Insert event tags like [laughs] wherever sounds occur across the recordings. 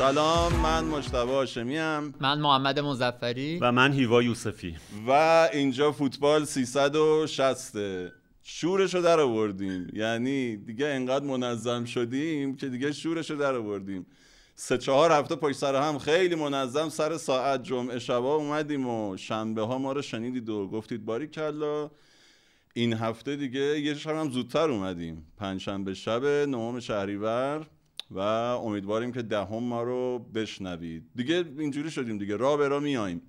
سلام من مجتبی هاشمی ام. من محمد مزفری و من هیوا یوسفی. و اینجا فوتبال 360 شورش رو در آوردیم. یعنی دیگه انقدر منظم شدیم که دیگه شورش رو در آوردیم. سه چهار هفته پشت سر هم خیلی منظم. سر ساعت جمعه شبا اومدیم و شنبه ها ما رو شنیدید و گفتید باری کلا. این هفته دیگه یه شب هم زودتر اومدیم. پنجشنبه شب نهم شهریور. و امیدواریم که دهم ما رو بشنوید. دیگه اینجوری شدیم دیگه را به را میاییم.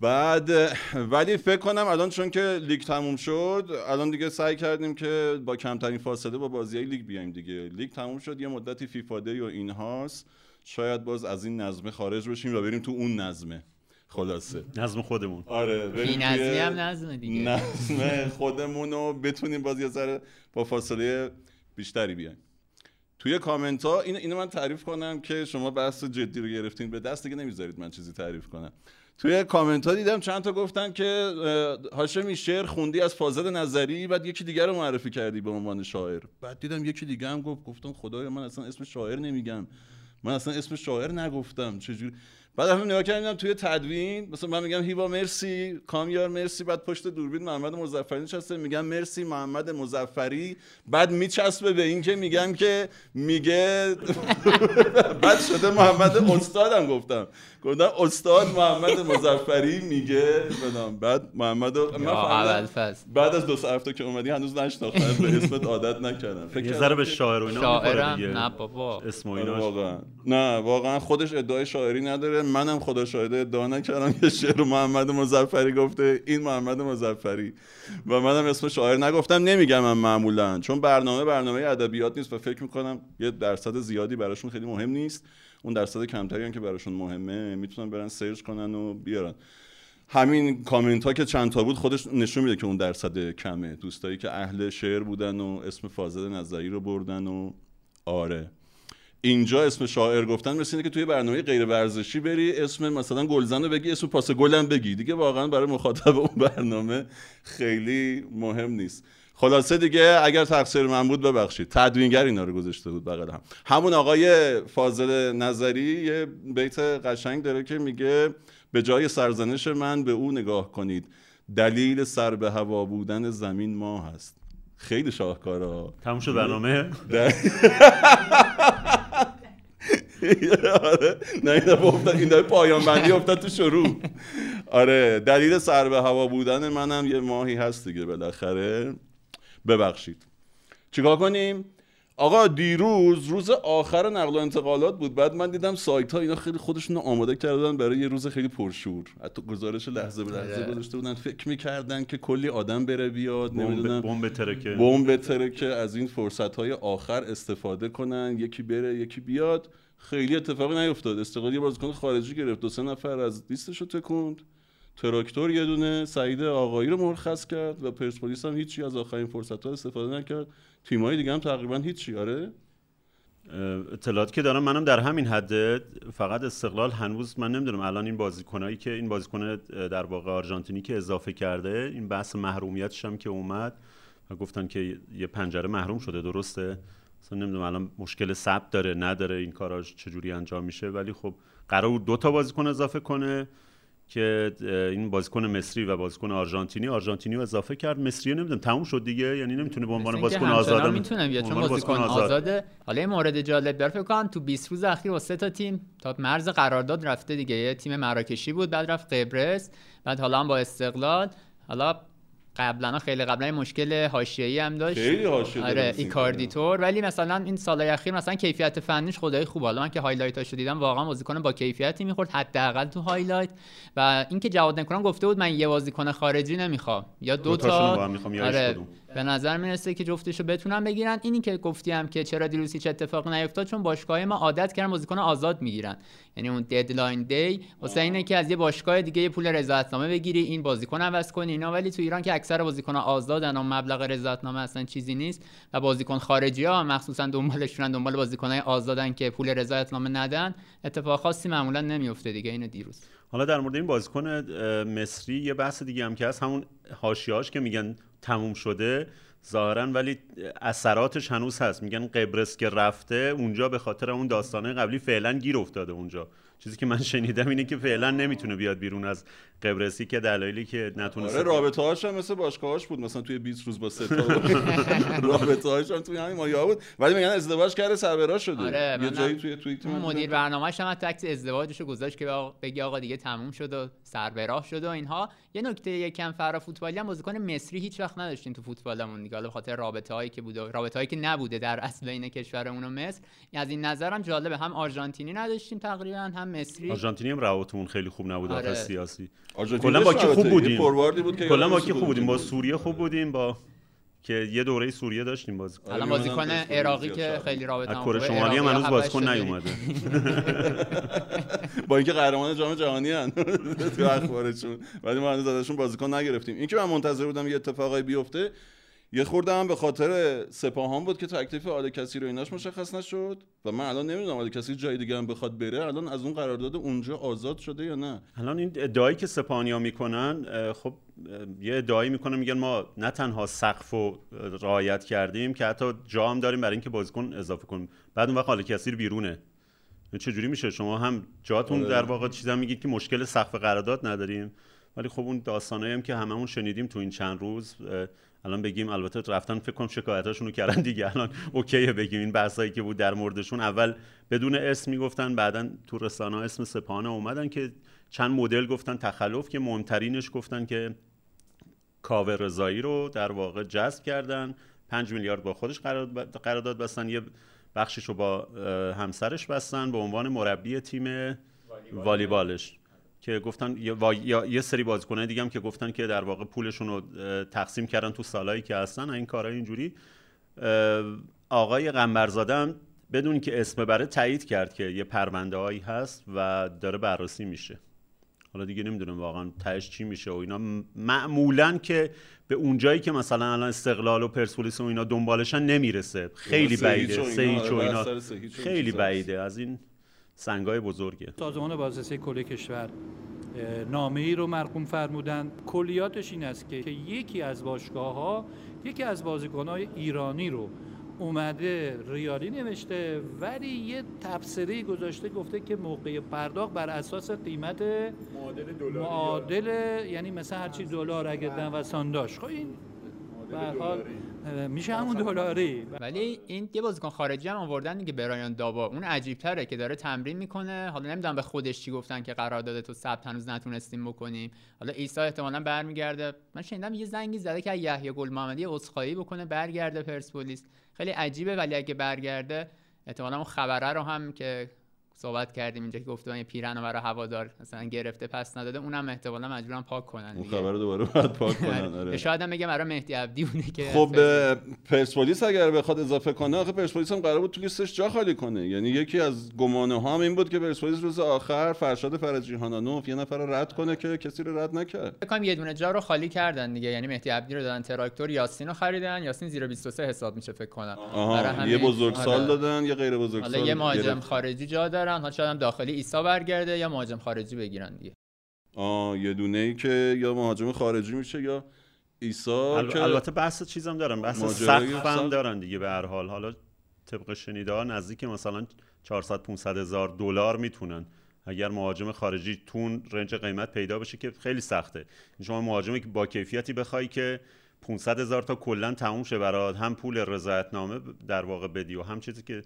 بعد ولی فکر کنم الان چون که لیگ تموم شد الان دیگه سعی کردیم که با کمترین فاصله با بازی های لیگ بیایم دیگه. لیگ تموم شد یه مدتی فیفا دی و اینهاست شاید باز از این نظمه خارج بشیم و بریم تو اون نظمه. خلاصه. نظم خودمون. آره بی نظمی هم نظمه دیگه. نظم خودمون رو بتونیم باز یه ذره با فاصله بیشتری بیایم. توی کامنت ها این اینو من تعریف کنم که شما بحث جدی رو گرفتین. به دست دیگه نمی‌ذارید من چیزی تعریف کنم. توی کامنت ها دیدم چند تا گفتن که هاشمی شعر خوندی از فاضل نظری بعد یکی دیگر رو معرفی کردی به عنوان شاعر. بعد دیدم یکی دیگه هم گفت گفتم خدایا من اصلا اسم شاعر نمیگم. من اصلا اسم شاعر نگفتم. چجوری؟ بعد هم نگاه کردم توی تدوین مثلا من میگم هیوا مرسی کامیار مرسی بعد پشت دوربین محمد مزفری نشسته میگم مرسی محمد مزفری بعد میچسبه به این که میگم که میگه [laughs] بعد شده محمد استادم گفتم. گفتم استاد محمد مزفری میگه بدم بعد محمد بعد از دو سه هفته که اومدی هنوز نشناختم. به [laughs] اسمت عادت نکردم. فکر یه ذره به شاعر و اینا نه بابا. اسم و ایناش. واقعا. نه واقعا خودش ادعای شاعری نداره. منم خدا شاهده ادعا نکردم. که شعر محمد مزفری گفته این محمد مزفری و منم اسم شاعر نگفتم. نمیگم من معمولا. چون برنامه برنامه ادبیات نیست و فکر می‌کنم یه درصد زیادی براشون خیلی مهم نیست. اون درصد کمتری هم که براشون مهمه می‌تونن برن سرچ کنن و بیارن. همین کامنت ها که چند تا بود خودش نشون میده که اون درصد کمه. دوستایی که اهل شعر بودن و اسم فاضل نظری رو بردن و آره. اینجا اسم شاعر گفتن مثل اینه که توی برنامه غیر ورزشی بری اسم مثلا گلزن رو بگی اسم پاس گلم بگی. دیگه واقعا برای مخاطب اون برنامه خیلی مهم نیست. خلاصه دیگه اگر تقصیر من بود ببخشید. تدوینگر اینا رو گذاشته بود بغل هم. همون آقای فاضل نظری یه بیت قشنگ داره که میگه به جای سرزنش من به او نگاه کنید. دلیل سر به هوا بودن زمین ما هست. خیلی شاهکارا. تموم شد برنامه؟ [laughs] آره. نه این افتاد این پایان بندی افتاد تو شروع. آره دلیل سر به هوا بودن منم یه ماهی هست دیگه بالاخره. ببخشید. چیکار کنیم؟ آقا دیروز روز آخر نقل و انتقالات بود. بعد من دیدم سایت ها اینا خیلی خودشون رو آماده کردن برای یه روز خیلی پرشور. حتی گزارش لحظه به لحظه گذاشته بودن. فکر می‌کردن که کلی آدم بره بیاد نمی‌دونم. بمب ترکه. بمب ترکه از این فرصت های آخر استفاده کنن. یکی بره یکی بیاد. خیلی اتفاقی نیفتاد. استقلالی بازیکن خارجی گرفت. دو سه نفر از لیستش رو تکوند. تراکتور یه دونه سعید آقایی رو مرخص کرد و پرسپولیس هم هیچی از آخرین فرصت ها استفاده نکرد. تیمای دیگه هم تقریبا هیچی آره؟ اطلاعاتی که دارم منم در همین حد فقط استقلال هنوز من نمی‌دونم الان این بازیکنایی که این بازیکن در واقع آرژانتینی که اضافه کرده این بحث محرومیتش هم که اومد و گفتن که یه پنجره محروم شده درسته؟ اصلا نمی‌دونم الان مشکل ثبت داره نداره این کاراش چجوری انجام میشه ولی خب قرار دو تا بازیکن اضافه کنه. که این بازیکن مصری و بازیکن آرژانتینی آرژانتینی رو اضافه کرد. مصری نمی‌دونم تموم شد دیگه. یعنی نمی‌تونه به عنوان بازیکن آزاد می‌تونه بیاد چون بازیکن آزاده. حالا مورد جالب داره. فکر کنم تو 20 روز اخیر با سه تا تیم تا مرز قرارداد رفته دیگه. یه تیم مراکشی بود بعد رفت قبرس بعد حالا هم با استقلال. حالا قبلا خیلی قبلا مشکل حاشیه‌ای هم داشت. خیلی حاشیه آره ایکاردی‌طور. ولی مثلا این سالهای اخیر مثلا کیفیت فنیش خدایی خوبه. حالا من که highlight اشو دیدم واقعا بازیکن با کیفیتی می‌خورد حداقل تو highlight. و اینکه جواد نکونام گفته بود من یه بازیکن خارجی نمی‌خوام. یا دو تا آره. به نظر می‌رسه که جفتشو بتونن بگیرن. اینی که گفتیم که چرا دیروز هیچ اتفاقی نیفتاد چون باشگاه ما عادت کردن بازیکن آزاد می‌گیرن. یعنی اون deadline day واسه اینه که از یه باشگاه دیگه پول رضایتنامه بگیری این بازیکن عوض کنی اینا. ولی تو ایران که اکثر بازیکن آزادن و مبلغ رضایتنامه اصلا چیزی نیست و بازیکن خارجی ها مخصوصا دنبالشون دنبال بازیکن آزادن که پول رضایتنامه ندن اتفاق خاصی معمولا نمیفته دیگه اینو دیروز. حالا در مورد این بازیکن مصری یه بحث دیگه هم که هست همون حاشیه‌اش که میگن تموم شده ظاهرا ولی اثراتش هنوز هست. میگن قبرس که رفته اونجا به خاطر اون داستانه قبلی فعلا گیر افتاده اونجا. چیزی که من شنیدم اینه که فعلا نمی‌تونه بیاد بیرون از قبرسی که دلایلی که نتونسته آره رابطه هاش هم مثل باشگاهاش بود. مثلا توی 20 روز با سه تا [laughs] [laughs] رابطه هاش هم توی همین مایا بود. ولی میگن ازدواج کرده سربرا شده. آره، یه جایی توی توییت من مدیر دیدم. برنامه‌ش هم حتی عکس ازدواجش رو گذاشت که بگی آقا دیگه تموم شد و سربراه شد و اینها. یه نکته یکم فرا فوتبالی هم بازیکن مصری هیچ وقت نداشتیم تو فوتبالمون دیگه. حالا به خاطر رابطه هایی که بوده رابطه هایی که نبوده در اصل بین کشورمون و مصر. از این نظرم جالبه هم آرژانتینی نداشتیم تقریبا هم مصری. آرژانتینی هم روابطمون خیلی خوب نبود آره. سیاسی. کلا با داشت کی خوب بودیم. فورواردی بود که کلا با کی خوب بودیم. با. سوریه خوب بودیم با که یه دوره سوریه داشتیم بازی. آره، الان می‌مونن بازیکن عراقی که. خیلی رابطه هم کره. شمالی هم هنوز بازیکن نیومده. [laughs] با اینکه قهرمان جام جهانی ان [laughs] تو اخبارشون. ولی ما هنوز ازشون بازیکن نگرفتیم. این که من منتظر بودم یه اتفاقایی بیفته یه خورده هم به خاطر سپاهان بود که تکلیف آل کسی رو ایناش مشخص نشد و من الان نمی‌دونم آل کسی جای دیگه هم بخواد بره. الان از اون قرارداد اونجا آزاد شده یا نه؟ الان این ادعایی که سپانیا می‌کنن خب یه ادعایی می‌کنن میگن ما نه تنها سقف رو رعایت کردیم که حتی جا هم داریم برای اینکه بازیکن اضافه کنیم. بعد اون وقت حالا کسی بیرونه. چه جوری میشه؟ شما هم جاتون آره. در واقع چیزا میگید که مشکل سقف قرارداد نداریم. ولی خب اون داستانایی هم که هممون شنیدیم تو این چند روز الان بگیم البته رفتن فکر کنم شکایتاشون رو کردن دیگه. الان اوکیه بگیم این بحثایی که بود در موردشون. اول بدون اسم می‌گفتن بعدا تو رسانه اسم سپاهانه اومدن که چند مدل گفتن تخلف که مهمترینش گفتن که کاوه رضایی رو در واقع جذب کردن. 5 میلیارد با خودش قرارداد بستن. یه بخشش رو با همسرش بستن به عنوان مربی تیم والیبالش. که گفتن یا, یا یه سری بازیکنای دیگه هم که گفتن که در واقع پولشون رو تقسیم کردن تو سالایی که هستن این کارهای اینجوری. آقای قنبرزاده هم بدون که اسم بره تایید کرد که یه پرونده هایی هست و داره بررسی میشه. حالا دیگه نمی‌دونم واقعا تهش چی میشه و اینا. معمولا که به اونجایی که مثلا الان استقلال و پرسپولیس و اینا دنبالشن نمی‌رسه. خیلی بعیده. سه اینا، هیچ و آره، اینا. خیلی بعیده. از این سنگای بزرگه. سازمان بازرسی کل کشور نامه ای رو مرقوم فرمودن. کلیاتش این است که که یکی از باشگاه ها یکی از بازیکن های ایرانی رو اومده ریالی نوشته ولی یه تبصره گذاشته گفته که موقع پرداخت بر اساس قیمت معادل یعنی مثلا هرچی دلار اگه دن داشت. خب این به هر حال میشه همون دلاری؟ ولی این یه بازیکن خارجی هم آوردن دیگه برایان دابا اون عجیب تره که داره تمرین می‌کنه. حالا نمی‌دونم به خودش چی گفتن که قرارداد تو ثبت هنوز نتونستیم بکنیم. حالا عیسی احتمالاً برمیگرده. من شنیدم یه زنگی زده که یحیی گل محمدی عذرخواهی بکنه برگرده پرسپولیس. خیلی عجیبه ولی اگه برگرده احتمالاً اون خبره رو هم که صحبت کردیم اینجا که گفتم یه پیرن رو برای هوادار مثلا گرفته پس نداده. اونم احتمالاً مجبورن پاک کنن اون. خبر دوباره باید پاک [laughs] کنن آره. شاید هم بگم برای مهدی عبدی بوده که خب پرسپولیس اگر بخواد اضافه کنه آخه پرسپولیس هم قرار بود تو لیستش جا خالی کنه. یعنی یکی از گمانه ها هم این بود که پرسپولیس روز آخر فرشاد فرجی هانانوف یه نفر رو رد کنه که کسی رو رد نکرد. فکر کنم یه دونه جا رو خالی کردن دیگه. یعنی مهدی عبدی رو دادن تراکتور یاسین رو خریدن. یاسین زیر 23 حساب میشه فکر کنم. برای همین- یه بزرگسال آره. دادن یه غیر حالا بزرگسال یه مهاجم. خارجی جا دارن. حالا شاید هم داخلی ایسا برگرده یا مهاجم خارجی بگیرن دیگه. آه یه دونه ای که یا مهاجم خارجی میشه یا ایسا ال- که البته بحث چیزم دارن بحث سقف هم. دارن دیگه به هر حال. حالا طبق شنیده ها نزدیک مثلا 400 500 هزار دلار می‌تونن. اگر مهاجم خارجی تون رنج قیمت پیدا بشه که خیلی سخته. شما مهاجمی که با کیفیتی بخوای که 500 هزار تا کلا تموم شه برات هم پول رضایتنامه در واقع بدی و هم چیزی که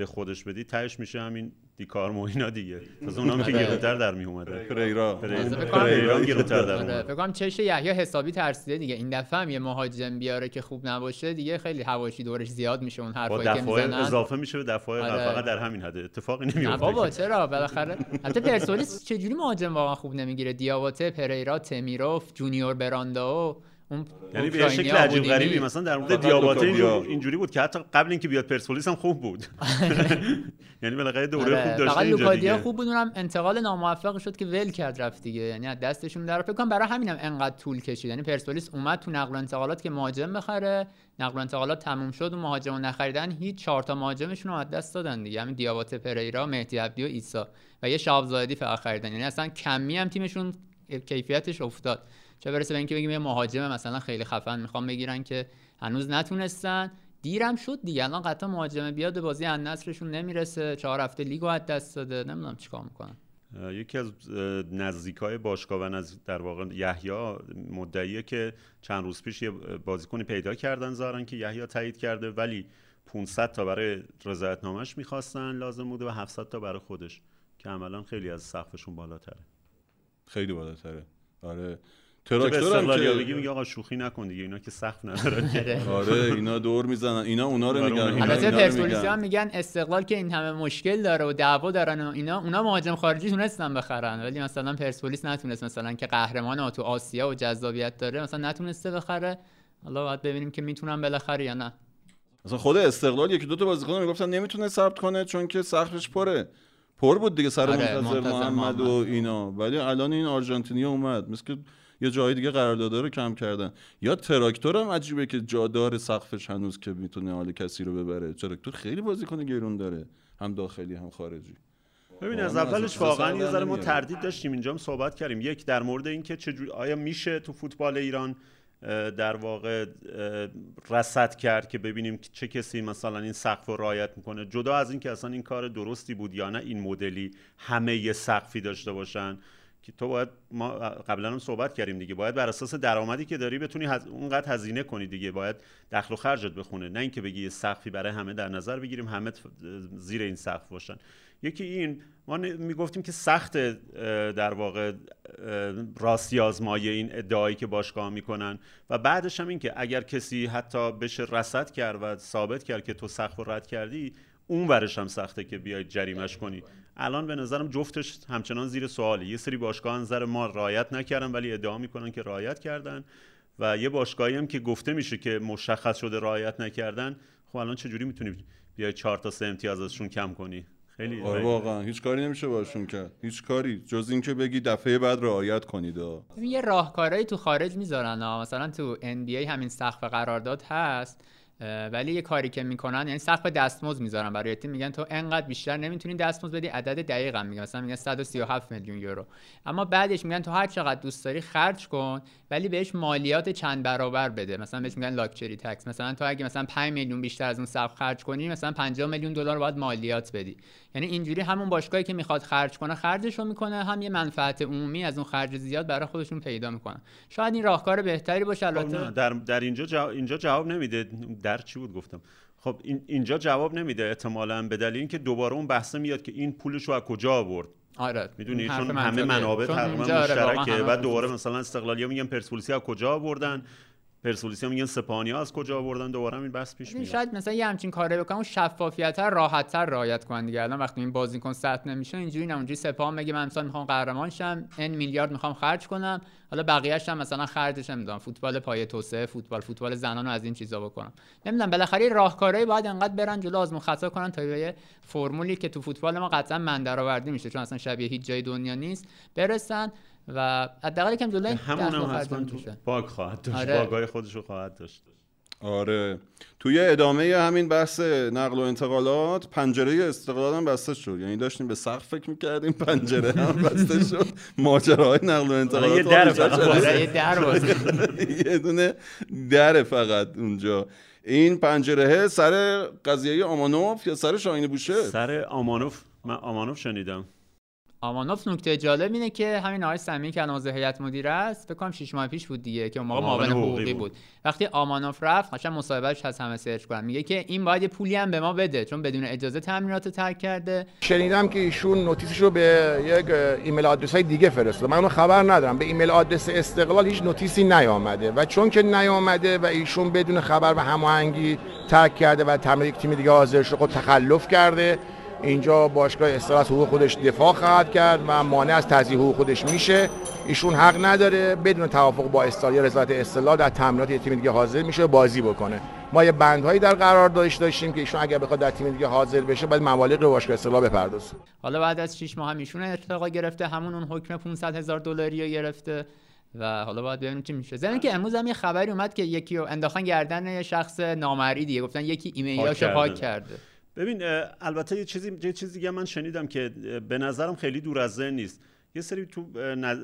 به خودش بدی تهش میشه همین دیکار و اینا دیگه. [laughs] از اونام که آره. گرونتر در می اومده پریرا پریرا گرونتر در آره اومده فکر کنم چش یحیی حسابی ترسیده دیگه. این دفعه هم یه مهاجم بیاره که خوب نباشه دیگه خیلی حواشی دورش زیاد میشه اون حرفایی که دفعه می‌زنن. اضافه میشه به دفعه آره. قبل. فقط در همین حد اتفاقی نه نمیفته بابا چرا؟ بالاخره. حتی پرسپولیس چجوری مهاجم واقعا خوب نمی‌گیره؟ دیاباته پریرا تمیروف جونیور براندا و اون یعنی به شکل عجیب. غریبی مثلا در مورد فقط دیاباته لوکا اینجور- اینجوری بود که حتی قبل اینکه بیاد پرسپولیس هم خوب بود. [laughs] یعنی بالاخره دوره آره، خوب فقط اینجا لوکادیا دیگه. خوب بود اونم انتقال ناموفق شد که ول کرد رفت دیگه. یعنی از دستشون در فکر کنم برای همینم انقدر طول کشید. یعنی پرسپولیس اومد تو نقل و انتقالات که مهاجم بخره. نقل و انتقالات تموم شد و مهاجم نخریدن. هیچ چهار تا مهاجمشون رو از دست دادن دیگه. همین دیابات پریرا مهدی عبدی و عیسی. و یه شاب زاهدی فقط خریدن. یعنی اصلا کمی هم تیمشون کیفیتش افتاد. چه برسه به اینکه بگیم یه مهاجم مثلا خیلی خفن می‌خوام بگیرن که هنوز نتونستن. دیرم شد دیگه. الان قطعا مهاجم بیاد بازی النصرشون نمی‌رسه. چهار هفته لیگو از دست داده. نمی‌دونم چیکار می‌کنن. یکی از نزدیک های باشگاه و نزدیک در واقع یحیی مدعیه که چند روز پیش یه بازیکنی پیدا کردن زارن که یحیی تایید کرده ولی 500 تا برای رضایتنامش می‌خواستن لازم بوده و 700 تا برای خودش که عملا خیلی از سقفشون بالاتره. خیلی بالاتره. آره. تراکتور هم که بگی میگه آقا شوخی نکن دیگه اینا که سخت ندارن. آره. [laughs] اینا دور می‌زنن. اینا اونا رو میگن. البته پرسپولیس هم میگن. استقلال که این همه مشکل داره و دعوا دارن و اینا اونا مهاجم خارجی تونستن بخرن ولی مثلا پرسپولیس نتونست مثلا که قهرمان تو آسیا و جذابیت داره مثلا نتونسته بخره. حالا باید ببینیم که می‌تونن بالاخره یا نه. مثلا خود استقلال یکی دو تا بازیکن می‌گفتن نمی‌تونه ثبت کنه چون که سقفش پره. پر بود دیگه سر آره، منتظر محمد, محمد و اینا. ولی الان این آرژانتینی اومد. مثل یه جای دیگه قراردادا رو کم کردن. یا تراکتور هم عجیبه که جا داره سقفش هنوز که می‌تونه حال کسی رو ببره. تراکتور خیلی بازیکن گرون داره هم داخلی هم خارجی. ببین از اولش واقعا یه ذره ما تردید داشتیم اینجا صحبت کردیم. یک در مورد اینکه چجوری آیا میشه تو فوتبال ایران در واقع رصد کرد که ببینیم چه کسی مثلا این سقف رو رعایت می‌کنه؟ جدا از اینکه اصلا این کار درستی بود یا نه این مدلی همه یه سقفی داشته باشن. که تو باید ما قبلا هم صحبت کردیم دیگه. باید بر اساس درآمدی که داری بتونی هز... اونقدر هزینه کنی دیگه. باید دخل و خرجت بخونه. نه اینکه بگی یه سقفی برای همه در نظر بگیریم همه زیر این سقف باشن. یکی این ما می‌گفتیم که سخت در واقع راستی آزمایی این ادعایی که باشگاه می‌کنن. و بعدش هم این که اگر کسی حتی بشه رصد کرد و ثابت کرد که تو سقف رد کردی اون ورش هم سخته که بیاید جریمش کنی. الان به نظرم جفتش همچنان زیر سواله. یه سری باشگاه نظر ما رایت نکردن ولی ادعا می‌کنن که رایت کردن. و یه باشگاهی هم که گفته میشه که مشخص شده رایت نکردن. خب الان چجوری می‌تونی بیای چهار تا سه امتیاز ازشون کم کنی؟ خیلی آره واقعا. هیچ کاری نمیشه باشون کرد. هیچ کاری. جز اینکه بگی دفعه بعد رعایت کنید. یه راهکارهایی تو خارج می‌ذارن مثلا تو NBA همین سقف قرارداد هست. ولی یه کاری که می‌کنن یعنی سقف دستمزد می‌ذارن برای تیم میگن تو انقدر بیشتر نمی‌تونی دستمزد بدی عدد دقیقا میگن مثلا میگن 137 میلیون یورو. اما بعدش میگن تو هر چقدر دوست داری خرج کن ولی بهش مالیات چند برابر بده. مثلا بهش میگن لاکچری تکس مثلا تو اگه مثلا 5 میلیون بیشتر از اون سقف خرج کنی مثلا 50 میلیون دلار باید مالیات بدی. یعنی اینجوری همون باشگاهی که می‌خواد خرج کنه خرجش رو می‌کنه هم یه منفعت عمومی از اون خرج زیاد برای خودشون پیدا می‌کنه شاید این راهکار بهتری باشه خب البته در در اینجا جواب اینجا جواب نمیده. در چی بود؟ گفتم. خب این اینجا جواب نمیده احتمالا به دلیل اینکه دوباره اون بحثه میاد که این پولش رو از کجا آورد. آره. می‌دونی؟ چون همه منابع تقریبا آره، مشترکه بعد دوباره مثلا استقلالی‌ها میگن پرسپولیس از کجا آوردن؟ پرسپولیس میگن سپاهانی از کجا آوردن؟ دوباره این بحث پیش میاد. شاید مثلا یه همچین کاره بکنم شفافیت راحت تر رعایت کنن دیگه. الان وقتی این بازیکن سخت نمیشه اینجوری نه اونجوری سپاه میگه من مثلا می‌خوام قهرمان شم ان میلیارد می‌خوام خرج کنم. حالا بقیه‌اش هم مثلا خرجش نمی‌دونم فوتبال پایه توسعه فوتبال فوتبال زنان از این چیزا بکنم. نمی‌دونم بالاخره راهکارهایی باید انقدر برن جلو آزمون خطا کنن تا یه فرمولی که تو فوتبال ما قطعا من درآوردی میشه. چون اصلا شبیه هیچ جای دنیا نیست برسن. و حداقل یکم جلوی همون هم حتما تو باگ خواهد داشت آره. باگای خودش رو خواهد داشت. آره. توی ادامه همین بحث نقل و انتقالات پنجره استقلال هم بسته شد. یعنی داشتیم به سقف فکر می‌کردیم پنجره هم بسته شد. ماجراهای نقل و انتقالات یه در فقط. یه در یه دونه در فقط اونجا. این پنجره سر قضیه آمانوف یا سر شاهین بوشه سر آمانوف. من آمانوف شنیدم. آمانوف نکته جالب اینه که همین آقای سمی که الان هیئت مدیره است فکر کنم 6 ماه پیش بود دیگه که اون موقع معاون حقوقی بود. وقتی آمانوف رفت قشنگ مصاحبهش هست همه search کنن. میگه که این باید پولی هم به ما بده چون بدون اجازه تمرینات ترک کرده. شنیدم که ایشون notice ش رو به یک email address های دیگه فرستاده. من اونو خبر ندارم. به email address استقلال هیچ notice ی نیامده. و چون که نیامده و ایشون بدون خبر و هماهنگی ترک کرده و تمرین تیم دیگه حاضر شده خود تخلف کرده. اینجا باشگاه استقلال حقوق خودش دفاع خواهد کرد و مانع از تضییع حقوق خودش میشه. ایشون حق نداره بدون توافق با استقلال یا رضایت استقلال در تمرینات تیم دیگه حاضر میشه بازی بکنه. ما یه بندهایی در قرار داشت داشتیم که ایشون اگر بخواد در تیم دیگه حاضر بشه باید مبالغ رو باشگاه استقلال بپردازه. حالا بعد از 6 ماه هم ایشون ارتقا گرفته همون اون حکم 500 هزار دلاری رو گرفته و حالا باید ببینیم چی میشه. زمین که امروز هم یه خبری اومد که یکی رو انداختن گردن یه شخص نامری دیگه گفتن یکی ایمیلاشو پاک کرده. ببین البته یه چیزی یه چیزی دیگه من شنیدم که به نظرم خیلی دور از ذهن نیست. یه سری تو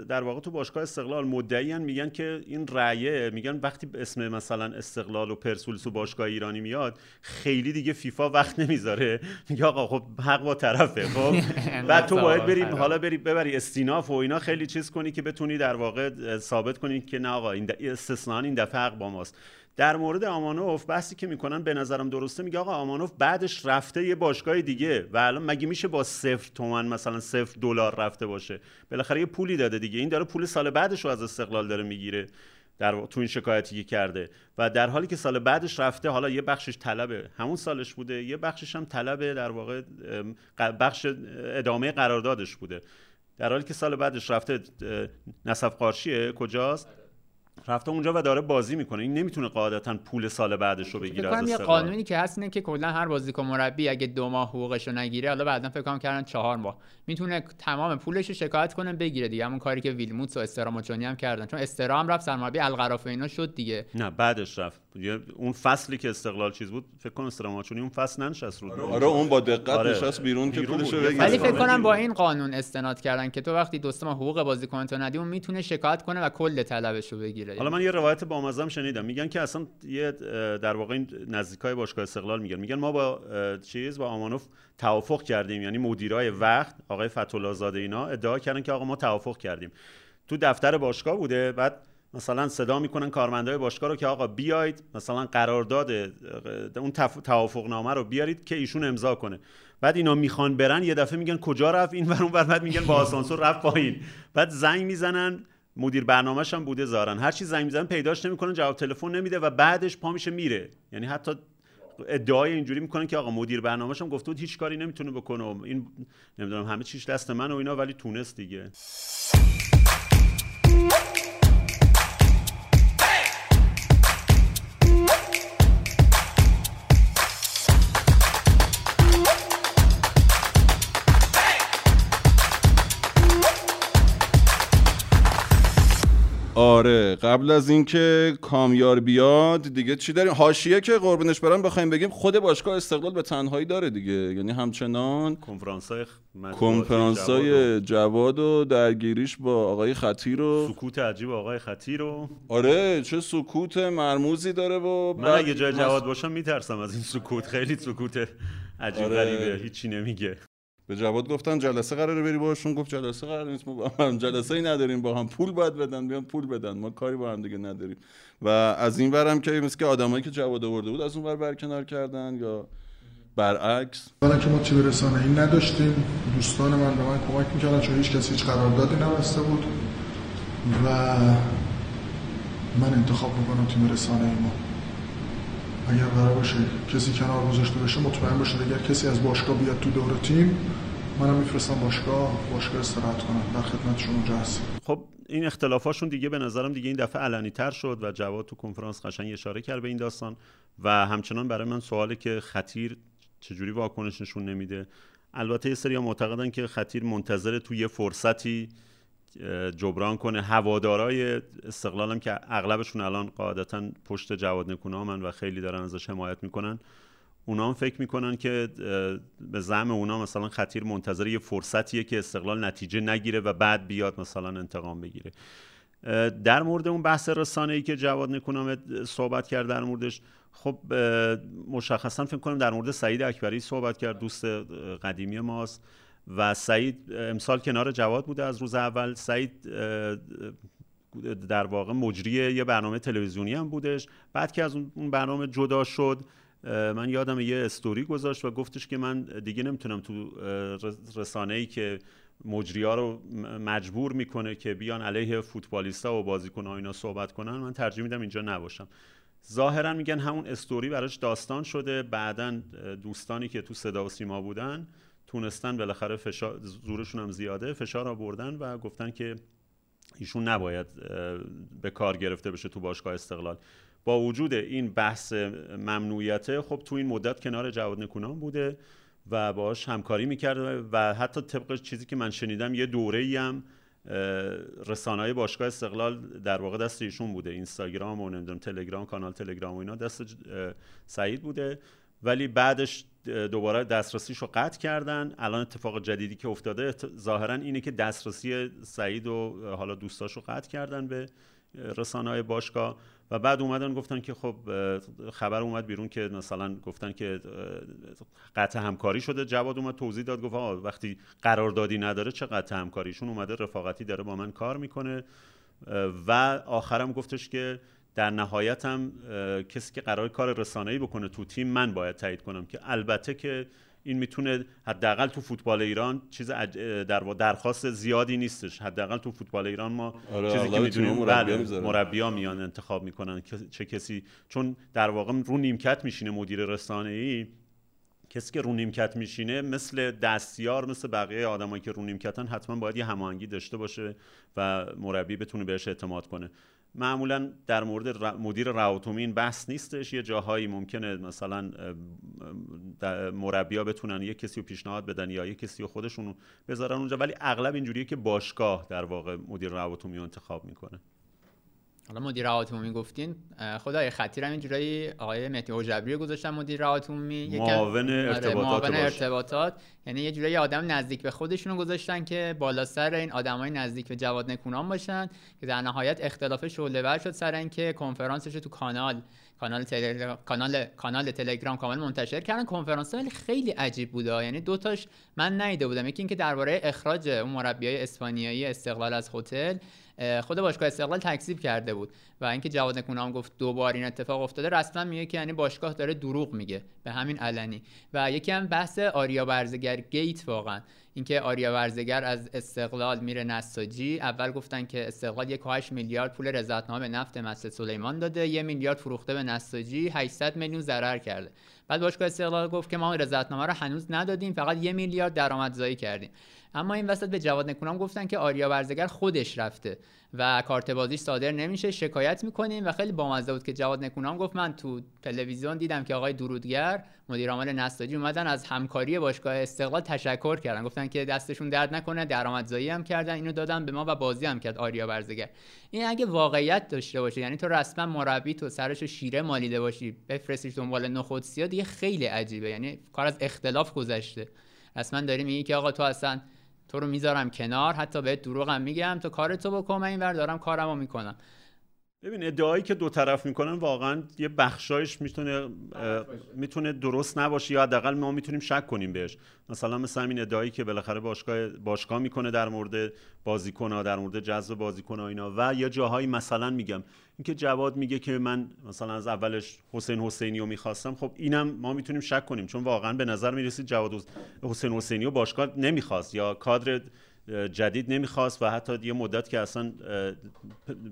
در واقع تو باشگاه استقلال مدعیان میگن که این رأیه میگن وقتی اسم مثلا استقلال و پرسپولیس و باشگاه ایرانی میاد خیلی دیگه فیفا وقت نمی‌ذاره. میگه آقا خب حق با طرفه خب؟ [laughs] بعد تو باید بری حالا بری ببری استیناف و اینا خیلی چیز کنی که بتونی در واقع ثابت کنی که نه آقا این استثنا این دفعه حق با ماست. در مورد آمانوف بحثی که می‌کنن به نظرم درسته میگه آقا آمانوف بعدش رفته یه باشگاه دیگه و الان مگه میشه با صفر تومن مثلا صفر دلار رفته باشه؟ بالاخره یه پولی داده دیگه. این داره پول سال بعدش رو از استقلال داره می‌گیره در تو این شکایتی که کرده. و در حالی که سال بعدش رفته حالا یه بخشش طلبه همون سالش بوده یه بخشش هم طلبه در واقع بخش ادامه قراردادش بوده. در حالی که سال بعدش رفته نصف قارشیه کجاست؟ رفته اونجا و داره بازی می‌کنه. این نمی‌تونه قاعدتا پول سال بعدش رو بگیره از یه قانونی که هست اینه که کلا هر بازیکن مربی اگه دو ماه حقوقش رو نگیره حالا بعدا فکر کنم کردن چهار ماه. می‌تونه تمام پولش رو شکایت کنه بگیره دیگه. همون کاری که ویلموتس و استراموچونی هم کردن. چون استرام رفت سرمربی القراف اینا شد دیگه. نه بعدش رفت. اون فصلی که استقلال چیز بود فکر کنم استراموچونی اون فصل ننشست رو آره, آره اون با دقت آره. نشست بیرون که پولش رو بگیره. ولی فکر کنم با این قانون استناد کردن که تو وقتی دوست ما حقوق بازیکن تو ندی اون می‌تونه شکایت کنه و کل طلبش رو بگیره. حالا من یه روایت با مزم شنیدم. میگن که اصلا یه در واقع این نزدیکای باشگاه استقلال میگن. میگن ما با چیز با آمانوف توافق کردیم. یعنی مدیرای وقت آقای فتولا زاده اینا ادعا کردن که آقا ما توافق کردیم. تو دفتر باشگاه بوده بعد مثلا صدا می‌کنن کارمندای باشگاه رو که آقا بیاید مثلا قرارداد اون توافق نامه رو بیارید که ایشون امضا کنه. بعد اینا می‌خوان برن یه دفعه میگن کجا رفت این ور بعد میگن با [laughs] آسانسور رفت پایین. بعد زنگ می‌زنن مدیر برنامهش هم بوده زارن. هر چی زنگ می‌زنن پیداش نمی‌کنن جواب تلفن نمیده و بعدش پا میشه میره. یعنی حتی ادعای اینجوری می‌کنن که آقا مدیر برنامه‌ش هم گفته بود هیچ کاری نمی‌تونه بکنه این نمی‌دونم همه چیش دست من و اینا ولی تونست دیگه. آره قبل از اینکه کامیار بیاد دیگه چی داریم؟ حاشیه که قربونش برم بخوایم بگیم خود باشگاه استقلال به تنهایی داره دیگه. یعنی همچنان کنفرانسای کنفرانسای جواد و درگیریش با آقای خطیر و سکوت عجیب آقای خطیر و آره چه سکوت مرموزی داره و من اگه جای جواد باشم میترسم از این سکوت. خیلی سکوت عجیب آره. غریبه هیچی نمیگه. به جواد گفتن جلسه قراره بری باشون گفت جلسه قرار نیست ما با هم جلسه ای نداریم با هم پول باید بدن بیان پول بدن ما کاری با هم دیگه نداریم. و از این ورم که مثل که آدمایی که جواد آورده بود از اون ور برکنار کردن یا برعکس. حالا که ما تیم رسانه این نداشتیم دوستان من به من کمک می‌کردن چون هیچ کسی هیچ قراردادی نبسته بود. و من انتخاب می‌کنم تیم رسانه ما. اگر قرار باشه کسی کنار گذاشته بشه مطمئن باشید اگر کسی از باشگاه بیاد تو دور تیم منم میفرستم باشگاه باشگاه استراحت کنم. در خدمت شما اونجا خب این اختلافاشون دیگه به نظرم دیگه این دفعه علنی تر شد و جواد تو کنفرانس قشنگ اشاره کرد به این داستان و همچنان برای من سواله که خطیر چجوری واکنش نشون نمیده. البته یه سری معتقدن که خطیر منتظر تو یه فرصتی جبران کنه. هوادارای استقلالم که اغلبشون الان قاعدتا پشت جواد نکونامن و خیلی دارن ازش حمایت می‌کنن. اونا هم فکر می‌کنن که به زعم اونا مثلا خطیر منتظر یه فرصتیه که استقلال نتیجه نگیره و بعد بیاد مثلا انتقام بگیره. در مورد اون بحث رسانه ای که جواد نکونام صحبت کرد در موردش خب مشخصا فکر کنم در مورد سعید اکبری صحبت کرد دوست قدیمی ماست. و سعید امسال کنار جواد بوده از روز اول. سعید در واقع مجری یه برنامه تلویزیونی هم بودش. بعد که از اون برنامه جدا شد من یادم یه استوری گذاشت و گفتش که من دیگه نمی‌تونم تو رسانه ای که مجری ها رو مجبور می‌کنه که بیان علیه فوتبالیستا و بازیکن اینا صحبت کنن من ترجیح میدم اینجا نباشم. ظاهرا میگن همون استوری براش داستان شده. بعدا دوستانی که تو صدا و سیما بودن تونستن بالاخره فشار زورشون هم زیاده فشار آوردن و گفتن که ایشون نباید به کار گرفته بشه تو باشگاه استقلال. با وجود این بحث ممنوعیته خب تو این مدت کنار جواد نکونام بوده و باش همکاری می‌کرده و حتی طبق چیزی که من شنیدم یه دوره ای هم رسانه باشگاه استقلال در واقع دست ایشون بوده. اینستاگرام و نمی‌دونم تلگرام کانال تلگرام و اینا دست سعید بوده. ولی بعدش دوباره دسترسیش رو قطع کردن. الان اتفاق جدیدی که افتاده ظاهرا اینه که دسترسی سعید و حالا دوستاش رو قطع کردن به رسانه های باشگاه و بعد اومدن گفتن که خب خبر اومد بیرون که مثلا گفتن که قطع همکاری شده. جواد اومد توضیح داد گفت وقتی قراردادی نداره چه قطع همکاریشون؟ اومده رفاقتی داره با من کار می‌کنه. و آخرم گفتش که در نهایت هم کسی که قرار کار رسانه‌ای بکنه تو تیم من باید تایید کنم که البته که این می‌تونه حداقل تو فوتبال ایران چیز در درخواست زیادی نیستش. حداقل تو فوتبال ایران ما آره چیزی که می‌دونیم بله مربیا میان انتخاب می‌کنن. چه کسی چون در واقع رو نیمکت میشینه مدیر رسانه ای کسی که رو نیمکت میشینه مثل دستیار مثل بقیه آدمایی که رو نیمکتن حتما باید یه هماهنگی داشته باشه و مربی بتونه بهش اعتماد کنه. معمولا در مورد مدیر رواتومی این بحث نیستش. یه جاهایی ممکنه مثلا مربیا بتونن یه کسی رو پیشنهاد بدن یا یه کسی رو خودشون بذارن اونجا. ولی اغلب اینجوریه که باشگاه در واقع مدیر رواتومی رو انتخاب می‌کنه. حالا مدیر عمومی گفتین خدای خطیر هم اینجوری آقای مهدی حجبری گذاشتن مدیر عمومی معاون آره، ارتباطات معاون ارتباطات. یعنی یه جورایی آدم نزدیک به خودشونو گذاشتن که بالا سر این آدمای نزدیک به جواد نکونام باشن که در نهایت اختلاف شعله شد سر اینکه کنفرانسش تو کانال کانال تلگرام کانال کانال تلگرام کامل منتشر کردن. کنفرانس ولی خیلی عجیب بوده یعنی دو تاش من نیده بودم. یکی اینکه درباره اخراج اون مربیای اسپانیایی استقلال از هتل خود باشگاه استقلال تکذیب کرده بود و اینکه جواد نکونام گفت دوبار این اتفاق افتاده رسما میگه که یعنی باشگاه داره دروغ میگه به همین علنی. و یکی هم بحث آریا برزگر گیت واقعا. اینکه آریا ورزگر از استقلال میره نساجی. اول گفتن که استقلال 1.8 میلیارد پول رضایتنامه به نفت مسجد سلیمان داده یه میلیارد فروخته به نساجی 800 میلیون ضرر کرده. بعد باشگاه استقلال گفت که ما رضایتنامه رو هنوز ندادیم فقط یه میلیارد درآمدزایی کردیم. اما این وسط به جواد نکونام گفتن که آریا ورزگر خودش رفته و کارت بازیش صادر نمیشه شکایت می‌کنیم و خیلی بامزه بود که جواد نکونام گفت من تو تلویزیون دیدم که آقای درودگر مدیر عامل نساجی اومدن از همکاری باشگاه استقلال تشکر کردن. گفتن که دستشون درد نکنه درآمدزایی هم کردن اینو دادن به ما و بازی هم کرد آریا ورزگر. این اگه واقعیت داشته باشه یعنی تو رسما مربی تو سرش شیره مالیده باشی بفرستیش دنبال نخود سیاه دیگه خیلی عجیبه. یعنی کار از اختلاف گذشته. رسما داری میگی که آقا تو اصلا تو رو می‌ذارم کنار حتی بهت دروغم میگم تو کارتو بکن من اینور دارم کارمو می‌کنم. ببین ادعایی که دو طرف می‌کنن واقعا یه بخشایش می‌تونه می‌تونه درست نباشه یا حداقل ما می‌تونیم شک کنیم بهش. مثلا مثل همین ادعایی که بالاخره باشگاه باشگاه می‌کنه در مورد بازیکن در مورد جذب بازیکن اینا. و یا جاهایی مثلا میگم اینکه جواد میگه که من مثلا از اولش حسین حسینی رو می‌خواستم خب اینم ما می‌تونیم شک کنیم چون واقعا به نظر می‌رسید جواد حسین حسینی رو باشگاه نمی‌خواست یا کادر جدید نمی‌خواست و حتی یه مدت که اصلا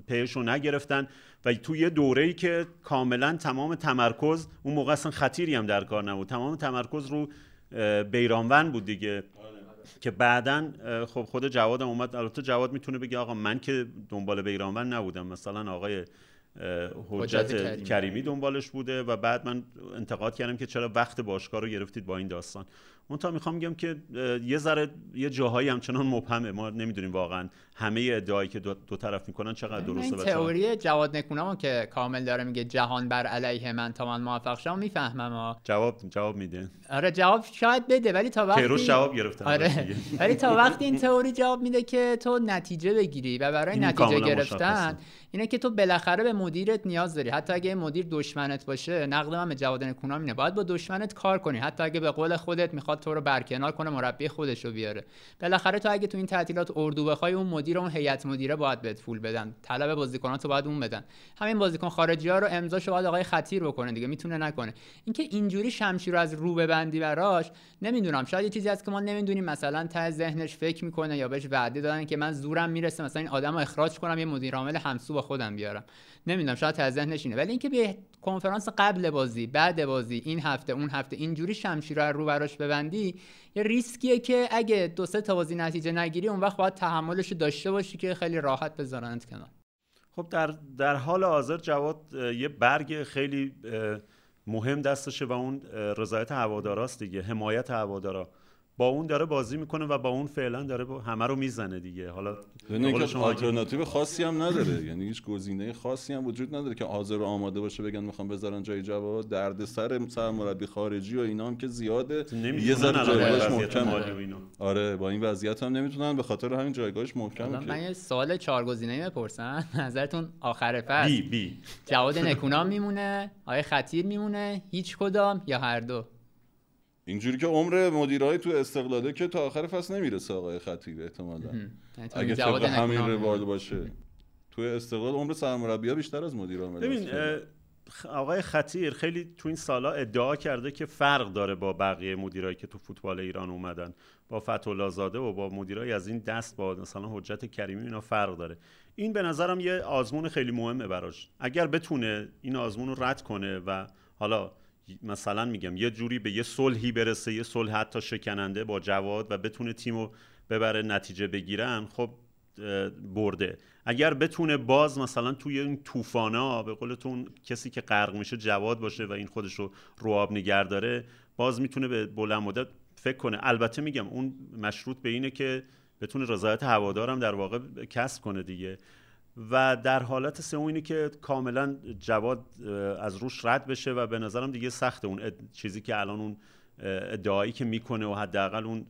پیش رو نگرفتن و تو یه دوره ای که کاملا تمام تمرکز اون موقع اصلا خطیری هم در کار نبود. تمام تمرکز رو بیرانون بود دیگه. که بعدا خب خود جوادم اومد. البته جواد می‌تونه بگه آقا من که دنبال بیرانون نبودم. مثلا آقای حجت کریمی دنبالش بوده و بعد من انتقاد کردم که چرا وقت باشگاه رو گرفتید با این داستان. تا می‌خوام بگم که یه ذره یه جاهایی همچنان مبهمه. ما نمی‌دونیم واقعا همه ادعایی که دو, دو طرف می‌کنن چقدر درسته این تئوری جواد نکونامو که کامل داره میگه جهان بر علیه من تا من موفق شم می‌فهمم جواب جواب میده. آره جواب شاید بده ولی تا وقتی پیروز جواب گرفته. آره. [laughs] ولی تا وقتی این تئوری جواب میده که تو نتیجه بگیری و برای نتیجه گرفتن اینه که تو بالاخره به مدیرت نیاز داری. حتی اگه مدیر دشمنت باشه نقد من به جواد نکونام اینه. باید با دشمنت کار کنی. حتی اگه به قول خودت می‌خواد تو رو برکنار کنه مربی خودش رو بیاره. بالاخره تو اگه تو این تعطیلات اردو بخوای اون مدیر اون هیئت مدیره باید بهت پول بدن. طلب بازیکنات رو باید اون بدن. همین بازیکن خارجی ها رو امضاشو باید آقای خطیر بکنه دیگه می‌تونه نکنه. اینکه اینجوری شمشیر رو از رو ببندی براش نمی‌دونم. شاید یه چیزی هست که ما نمی‌دونیم. مثلا ته ذهنش فکر می‌کنه یا بهش وعده دادن که من زورم می‌رسه مثلا این آدمو اخراج کنم یه مدیر عامل همسو با خودم بیارم. نمی‌دونم شاید ته ذهنش اینه ولی اینکه به کنفرانس قبل بازی بعد بازی این هفته اون هفته اینجوری شمشیر رو رو براش ببندی یه ریسکیه که اگه دو سه تا بازی نتیجه نگیری اون وقت باید تحملش داشته باشی که خیلی راحت بذارنت کنار. خب در در حال حاضر جواد یه برگ خیلی مهم دستشه و اون رضایت هواداراست دیگه حمایت هوادارا. با اون داره بازی می‌کنه و با اون فعلا داره همه رو می‌زنه دیگه. حالا یعنی اینکه آلترناتیو خاصی هم نداره. یعنی هیچ گزینه خاصی هم وجود نداره که حاضر و آماده باشه بگن می‌خوام بذارن جای جواد درد سر سرمربی خارجی و اینا هم که زیاده. یه ذره جایگاهش محکمه. آره با این وضعیت هم نمی‌تونن. به خاطر همین جایگاهش محکمه من یه سوال چهار گزینه‌ای بپرسم [laughs] نظرتون آخر فصل. بی بی. جواد نکونام میمونه؟ آیه خطیر میمونه؟ هیچ کدام یا هر دو؟ اینجوری که عمر مدیرای تو استقلاله که تا آخر فصل نمی‌رسه آقای خطیر احتمالا. یعنی اگه طبق همین روال باشه. تو استقلال عمر سرمربی بیشتر از مدیر عامل ببین آقای خطیر خیلی تو این سالا ادعا کرده که فرق داره با بقیه مدیرایی که تو فوتبال ایران اومدن. با فتولا زاده و با مدیرای از این دست با مثلا حجت کریمی اینا فرق داره. این به نظرم یه آزمون خیلی مهمه براش. اگر بتونه این آزمون رو رد کنه و حالا مثلا میگم یه جوری به یه صلحی برسه یه صلح حتی شکننده با جواد و بتونه تیمو ببره نتیجه بگیرن خب برده. اگر بتونه باز مثلا توی این طوفانا به قولتون کسی که غرق میشه جواد باشه و این خودش رو رواب نگر داره باز می‌تونه به بلند مدت فکر کنه. البته میگم اون مشروط به اینه که بتونه رضایت هوادارم در واقع کسب کنه دیگه. و در حالت سوم اینه که کاملا جواد از روش رد بشه و به نظرم دیگه سخته اون چیزی که الان اون ادعایی که می‌کنه و حداقل اون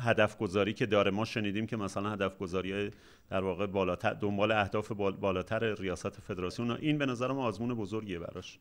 هدف گذاری که داره. ما شنیدیم که مثلا هدف گذاری در واقع بالاتر دنبال اهداف بالاتر ریاست فدراسیون این به نظرم آزمون بزرگیه براش.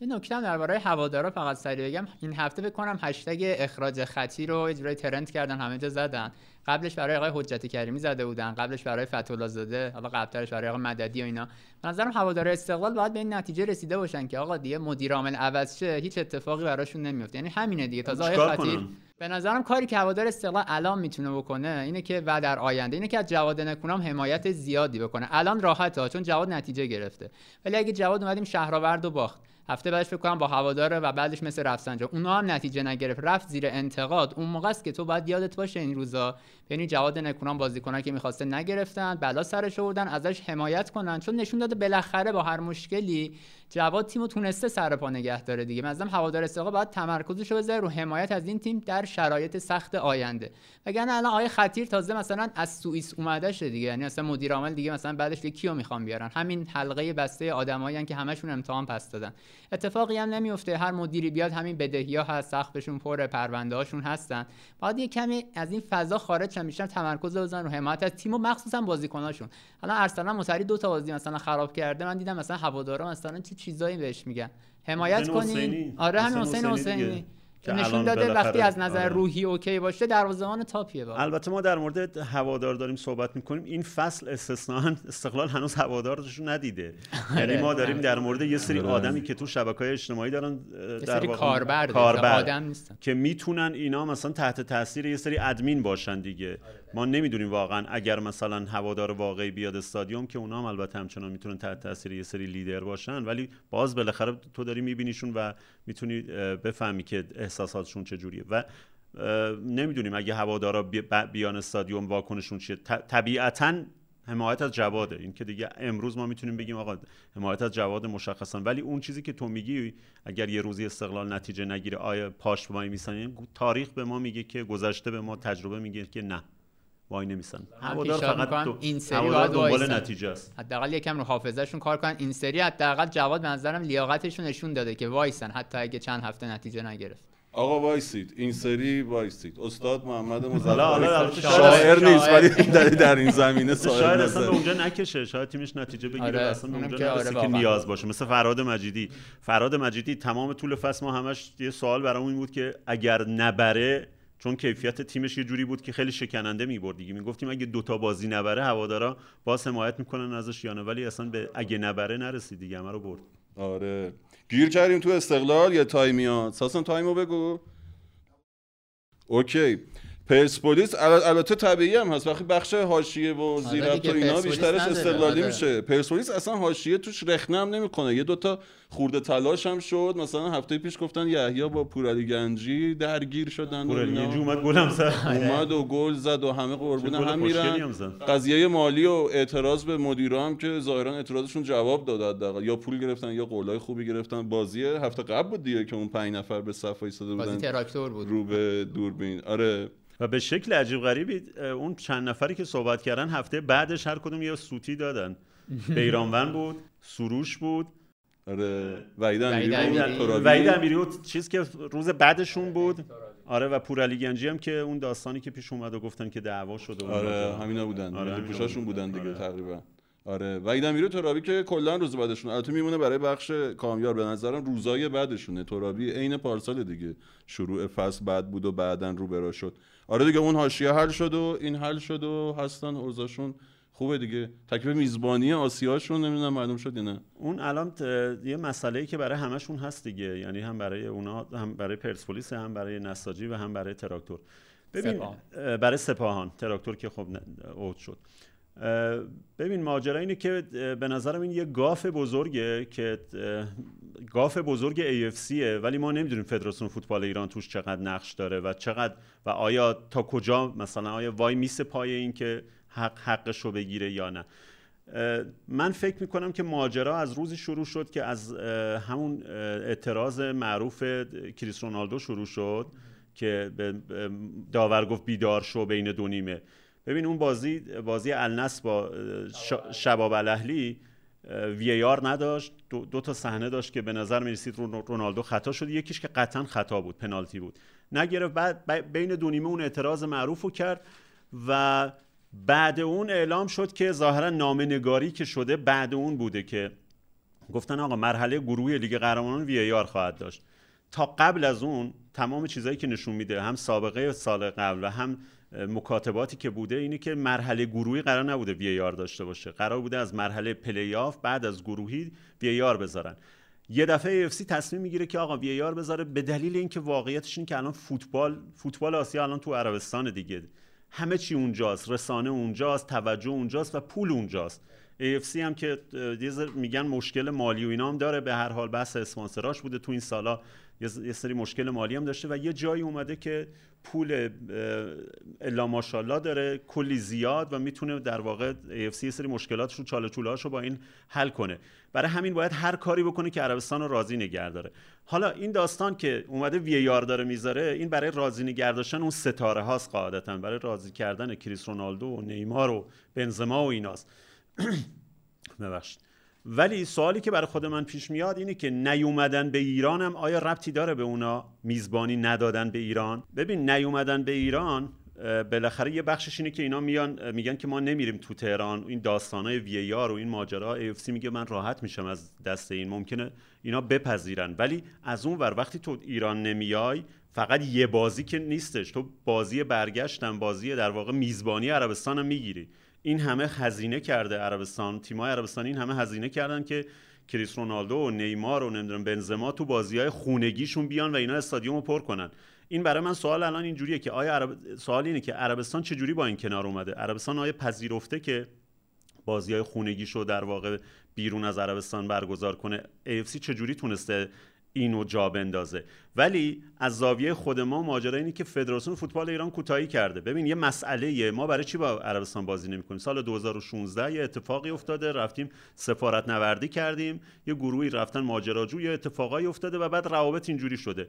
یه نکته هم درباره هوادارا فقط سریع بگم. این هفته بکنم هشتگ اخراج خطی رو اجرای ترند کردن همه جا زدن. قبلش برای آقای حجت کریمی زده بودن قبلش برای فتولا زاده حالا قبلترش برای آقای مددی و اینا. به نظرم هوادار استقلال باید به این نتیجه رسیده باشن که آقا دیگه مدیر عامل عوض شه هیچ اتفاقی براشون نمیفته. یعنی همینه دیگه. تازه آقای خطیر به نظرم کاری که هوادار استقلال الان می‌تونه بکنه اینه که و در آینده اینه که از جواد نکونام حمایت زیادی بکنه. الان راحته چون جواد نتیجه گرفته. ولی اگه جواد اومدیم شهرآورد و باخت هفته بعدش فکر کنم با هواداره و بعدش مثل رفسنجان اونا هم نتیجه نگرفت رفت زیر انتقاد. اون موقع است که تو باید یادت باشه این روزا یعنی جواد نکونام بازیکنان که می‌خواسته نگرفتن بلا سرش آوردن ازش حمایت کنن. چون نشون داده بالاخره با هر مشکلی جواد تیمو تونسته سر پا نگه داره دیگه. مثلا هوادار استقلال باید تمرکزش رو بذاره رو حمایت از این تیم در شرایط سخت آینده. وگرنه الان آیه خطیر تازه مثلا از سوئیس اومده شده دیگه. یعنی مثلا مدیر عامل دیگه مثلا بعدش کیو می‌خوام بیارن. همین حلقه بسته آدمایی که همشون امتحان پس دادن. اتفاقی هم نمیفته هر مدیری بیاد همین بدهی ها هست سقفشون پر پرونده هاشون هستن. بعد یه کمی از این فضا خارج شن بیشتر تمرکز بزنن رو حمایت از تیم و مخصوصا بازیکناشون. الان ارسلان مصری دو تا بازی مثلا خراب کرده من دیدم مثلا هوادارا مثلا چه چیزایی بهش میگن. حمایت کنین. آره همین حسین حسینی که نشون داده وقتی از نظر آره. روحی اوکی باشه دروازه‌بان تاپیه با. البته ما در مورد هوادار داریم صحبت می‌کنیم. این فصل استثنا استقلال هنوز هوادارشون ندیده. یعنی ما داریم در مورد یه سری آدمی که تو شبکه‌های اجتماعی دارن در واقع کاربر, کاربر آدم نیستن. که می‌تونن اینا مثلا تحت تاثیر یه سری ادمین باشن دیگه. ما نمی‌دونیم واقعا اگر مثلا هوادار واقعی بیاد استادیوم که اونا هم البته همچنان می‌تونن تحت تاثیر یه سری لیدر باشن ولی باز بالاخره تو داری میبینیشون و می‌تونی بفهمی که احساساتشون چجوریه. و نمی‌دونیم اگه هوادارا بیان استادیوم واکنشون چیه. طبیعتا حمایت از جواده این که دیگه امروز ما می‌تونیم بگیم آقا حمایت از جواد مشخصا. ولی اون چیزی که تو میگی اگر یه روزی استقلال نتیجه نگیره آیا پاش به ما میسن تاریخ به ما میگه که گذشته به ما تجربه میگه که نه. وای نمیسن. هوادار فقط تو این سری باید دنبال نتیجه است. حداقل یکم رو حافظهشون کار کنن. این سری حداقل جواد به نظرم لیاقتشون نشون داده که وایسن حتی اگه چند هفته نتیجه نگرفت. آقا وایسید. این سری وایسید. استاد محمد مظفر شاعر نیست ولی در این زمینه شاید اصلا به اونجا نکشه. شاید تیمش نتیجه بگیره آره. اصلا اونجا نرسه آره که نیاز باشه. مثل فراد مجیدی. فراد مجیدی تمام طول فصل ما همش یه سوال برامون این بود که اگر نبره چون کیفیت تیمش یه جوری بود که خیلی شکننده می‌برد دیگه می‌گفتیم اگه دوتا بازی نبره هوادارا باز حمایت می‌کنن ازش یا نه؟ ولی اصلا به اگه نبره نرسید دیگه همه رو برد. آره. گیر کردیم تو استقلال یا تایمیات ساسن تایمو بگو. اوکی. پرسپولیس ال- البته طبیعی هم هست. وقتی بخش حاشیه و زیر آره ربط و دیگه، اینا بیشترش استقلالی آره. میشه. پرسپولیس اصلا حاشیه توش رخنه هم نمی‌کنه. یه دوتا خورده تلاش هم شد. مثلا هفته پیش گفتن یحیی با پورعلی گنجی درگیر شدن و پورعلی اینا. گنجی اومد گلم زد. [laughs] اومد و گل زد و همه قربون گل هم میرن. قضیه مالی و اعتراض به مدیرا هم که ظاهرا اعتراضشون جواب داد حداقل. یا پول گرفتن یا قولای خوبی گرفتن. بازی هفته قبل بود دیگه که اون پنج نفر به صف ایستاده بازی بودن. تراکتور بود. رو به دوربین. آره. و به شکل عجیب غریبی اون چند نفری که صحبت کردن هفته بعدش هر کدوم یه سوتی دادن. [laughs] بیرانوند بود سروش بود. آره وحید امیری بود چیز که روز بعدشون بود. آره و پورعلی گنجی هم که اون داستانی که پیش اومد و گفتن که دعوا شده و آره. همینا بودن. آره، آره همینا پوشاشون بودن. بودن دیگه آره. تقریبا. آره. و ترابی که کلا روز بعدشون البته میمونه برای بخش کامیار به نظرم روزای بعدشونه. ترابی عین پارسال دیگه. شروع فصل بعد بود و بعدا رو برا شد. آره دیگه اون حاشیه حل شد و این حل شد و هستن اوضاعشون خوبه دیگه. تکلیف میزبانی آسیاشون نمی‌دونم معلوم شد یا نه. اون الان ت- یه مسئله ای که برای همشون هست دیگه. یعنی هم برای اونا هم برای پرسپولیس هم برای نساجی و هم برای تراکتور. ببین سپاهان. اه، برای سپاهان. تراکتور که خب اوت شد. ببین ماجرا اینه که به نظرم این یه گاف بزرگه که گاف بزرگ AFCه ولی ما نمی‌دونیم فدراسیون فوتبال ایران توش چقدر نقش داره و چقدر و آیا تا کجا مثلا آیا وای میسه پای این که حق حقش رو بگیره یا نه. من فکر می‌کنم که ماجرا از روزی شروع شد که از همون اعتراض معروف کریس رونالدو شروع شد که داور گفت بیدار شو بین دو نیمه. ببین اون بازی بازی النصر با شباب الاهلی وی آر نداشت. دو, دو تا صحنه داشت که به نظر می رسید رون- رونالدو خطا شد. یکیش که قطعا خطا بود پنالتی بود. نگرفت بعد بین دو نیمه اون اعتراض معروف رو کرد و بعد اون اعلام شد که ظاهرا نامه نگاری که شده بعد اون بوده که گفتن آقا مرحله گروهی لیگ قهرمانان وی آر خواهد داشت. تا قبل از اون تمام چیزایی که نشون میده هم سابقه سال قبل و هم مکاتباتی که بوده اینه که مرحله گروهی قرار نبوده VAR داشته باشه. قرار بوده از مرحله پلی آف بعد از گروهی VAR بذارن. یه دفعه AFC تصمیم می‌گیره که آقا VAR بذاره به دلیل اینکه واقعیتش اینه که الان فوتبال فوتبال آسیا الان تو عربستان دیگه. همه چی اونجاست رسانه اونجاست توجه اونجاست و پول اونجاست. AFC هم که میگن مشکل مالی و اینا هم داره. به هر حال بحث اسپانسراش بوده. تو این سالا یه سری مشکل مالی هم داشته و یه جایی اومده که پول الا ماشاءالله داره کلی زیاد و می‌تونه در واقع AFC یه سری مشکلاتش رو چاله رو با این حل کنه. برای همین باید هر کاری بکنه که عربستان راضی نگه داره. حالا این داستان که اومده وی آر داره می‌ذاره این برای راضی نگه داشتن اون ستاره هاست قاعدتا. برای راضی کردن کریس رونالدو و نیمار و بنزما و ایناست. [clears throat] ببخشید. ولی سوالی که برای خود من پیش میاد اینه که نیومدن به ایران هم آیا ربطی داره به اونا میزبانی ندادن به ایران؟ ببین نیومدن به ایران بالاخره یه بخشش اینه که اینا میان میگن که ما نمیریم تو تهران. این داستانای وی آر و این ماجرا AFC میگه من راحت میشم از دست این. ممکنه اینا بپذیرن. ولی از اون ور وقتی تو ایران نمیای فقط یه بازی که نیستش. تو بازی برگشتن بازی در واقع میزبانی عربستان می‌گیری. این همه هزینه کرده عربستان تیمای عربستان این همه هزینه کردن که کریس رونالدو و نیمار و نمی‌دونم بنزما تو بازی های خونگیشون بیان و اینا استادیوم رو پر کنن. این برای من سوال الان اینجوریه که آیا عرب... سوال اینه که عربستان چجوری با این کنار اومده؟ عربستان آیا پذیرفته که بازی های خونگیشو در واقع بیرون از عربستان برگزار کنه؟ AFC چجوری تونسته اینو جا بندازه. ولی از زاویه خود ما ماجرا اینه که فدراسیون فوتبال ایران کوتاهی کرده. ببین یه مسئله ما برای چی با عربستان بازی نمی‌کنیم؟ سال 2016 یه اتفاقی افتاده. رفتیم سفارت نوردی کردیم. یه گروهی رفتن ماجراجو یه اتفاقایی افتاده و بعد روابط اینجوری شده.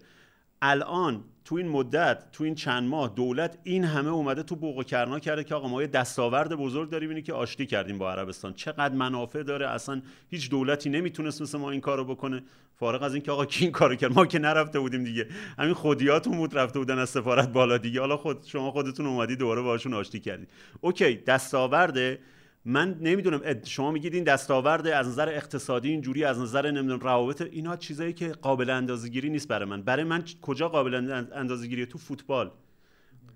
الان تو این مدت تو این چند ماه دولت این همه اومده تو بوق و کرنا کرده که آقا ما یه دستاورد بزرگ داریم اینه که آشتی کردیم با عربستان. چقدر منافع داره؟ اصلا هیچ دولتی نمی‌تونست مثل ما این کارو بکنه. فارغ از اینکه آقا کی این کارو کرد؟ ما که نرفته بودیم دیگه. همین خودیاتون بود رفته بودن از سفارت بالا دیگه. حالا خود شما خودتون اومدی دوباره باشون آشتی کردی. اوکی دستاورده. من نمی‌دونم شما میگید این دستاورد از نظر اقتصادی اینجوری از نظر نمی‌دونم روابط اینا چیزایی که قابل اندازه‌گیری نیست برای من. برای من کجا قابل اند- اندازه‌گیریه؟ تو فوتبال.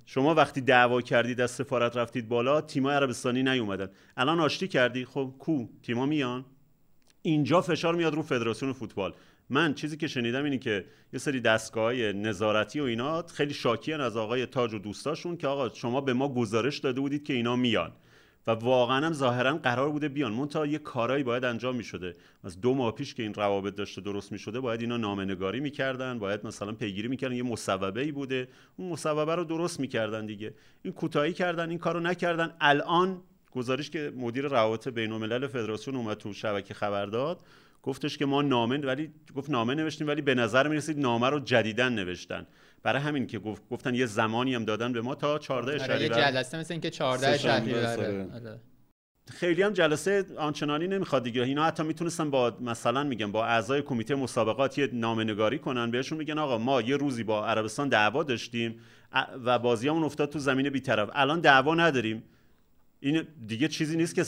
شما وقتی دعوا کردید از سفارت رفتید بالا تیمای عربستانی نیومدن. الان آشتی کردی؟ خب کو؟ تیما میان. اینجا فشار میاد رو فدراسیون فوتبال. من چیزی که شنیدم اینه که یه سری دستگاه نظارتی و اینا خیلی شاکیان از آقای تاج و دوستاشون که آقا شما به ما گزارش داده بودید که اینا میان. و واقعا هم ظاهرا قرار بوده بیان. منتها یه کارایی باید انجام می‌شده. از دو ماه پیش که این روابط داشته درست می‌شده باید اینا نامه نگاری می‌کردن باید مثلا پیگیری می‌کردن. یه مصوبه ای بوده. اون مصوبه رو درست می‌کردن دیگه. این کوتاهی کردن این کارو نکردن. الان گزارش که مدیر روابط بین الملل فدراسیون اومد تو شبکه خبر داد. گفتش که ما نامه ولی گفت نامه نوشتیم ولی به نظر می‌رسید نامه رو جدیدن نوشتن. برای همین که گفت گفتن یه زمانی هم دادن به ما تا 14 شهریور یه جلسه مثل اینکه 14 شهریور آره. خیلی هم جلسه آنچنانی نمی‌خواد دیگه. اینا حتی می‌تونستن با مثلا میگن با اعضای کمیته مسابقات یه نامه کنن. بهشون میگن آقا ما یه روزی با عربستان دعوا داشتیم و بازیامون افتاد تو زمین بیطرف. الان دعوا نداریم. این دیگه چیزی نیست که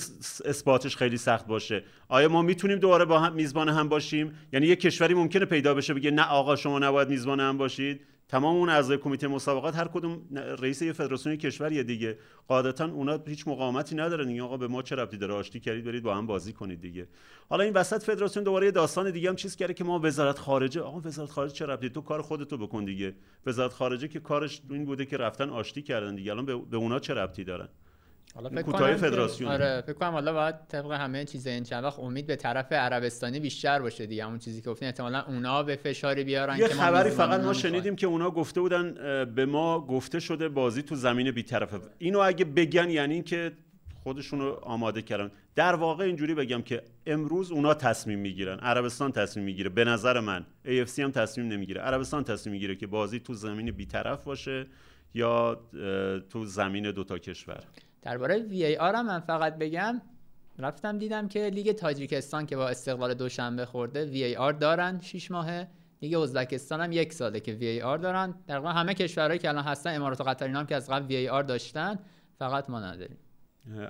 اثباتش خیلی سخت باشه. آیا ما می‌تونیم دوباره با هم میزبان هم باشیم؟ یعنی یه کشوری ممکنه پیدا بشه بگه نه آقا شما نباید میزبان هم باشید. تمام اون اعضای کمیته مسابقات هر کدوم رئیس یه فدراسیون کشوری دیگه. قاعدتا اونا هیچ مقاومتی ندارن. این آقا به ما چه ربطی داره؟ آشتی کردید برید با هم بازی کنید دیگه. حالا این وسط فدراسیون دوباره یه داستان دیگه هم چیز کرده که ما وزارت خارجه آقا وزارت خارجه چه ربطی؟ تو کار خودتو بکن دیگه. وزارت خارجه که کارش این بوده که رفتن آشتی کردن دیگه. الان به اونا چه ربطی دارن؟ حالا فکر کنم فدراسیون آره فکر کنم حالا باید طبق همه چیز این چند وقت امید به طرف عربستانی بیشتر باشه دیگه اون چیزی که گفتین. احتمالاً اونا به فشاری بیارن یه خبری فقط ما شنیدیم که اونا گفته بودن به ما گفته شده بازی تو زمین بیطرفه اینو اگه بگن یعنی که خودشون رو آماده کردن. در واقع اینجوری بگم که امروز اونا تصمیم می‌گیرن. عربستان تصمیم می‌گیره. به نظر من AFC هم تصمیم نمی‌گیره. عربستان تصمیم می‌گیره که بازی تو زمین بیطرف باشه یا تو زمین دوتا کشور. درباره وی ای آر هم من فقط بگم رفتم دیدم که لیگ تاجیکستان که با استقلال دوشنبه خورده وی ای آر دارن 6 ماهه. لیگ ازبکستان هم یک ساله که وی ای آر دارن. در واقع همه کشورهایی که الان هستن امارات و قطر هم که از قبل وی ای آر داشتن فقط ما نداریم.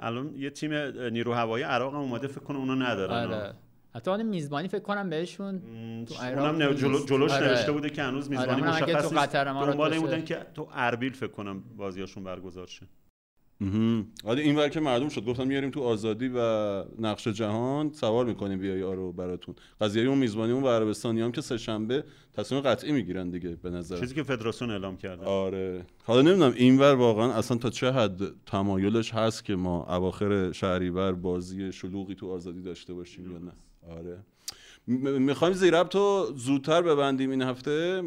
الان یه تیم نیرو هوایی عراق هم اومده فکر کنم اونا ندارن. آره. حتی اون میزبانی فکر کنم بهشون تو اونم جلو جلوش آره. نوشته بوده که هنوز آره، میزبانی آره مشخص نیست. دنبال بودن که تو اربیل فکر کنم بازیاشون برگزار شه. آره این ور که معلوم شد. گفتم میاریم تو آزادی و نقش جهان سوار می‌کنیم وی آر رو براتون. قضیه اون میزبانی اون و عربستانی هم که سه شنبه تصمیم قطعی می‌گیرن دیگه به نظر. چیزی که فدراسیون اعلام کرده. آره. حالا نمی‌دونم این ور واقعا اصلا تا چه حد تمایلش هست که ما اواخر شهریور بازی شلوغی تو آزادی داشته باشیم یا نه. آره. می‌خوایم زیرب تو زودتر ببندیم این هفته.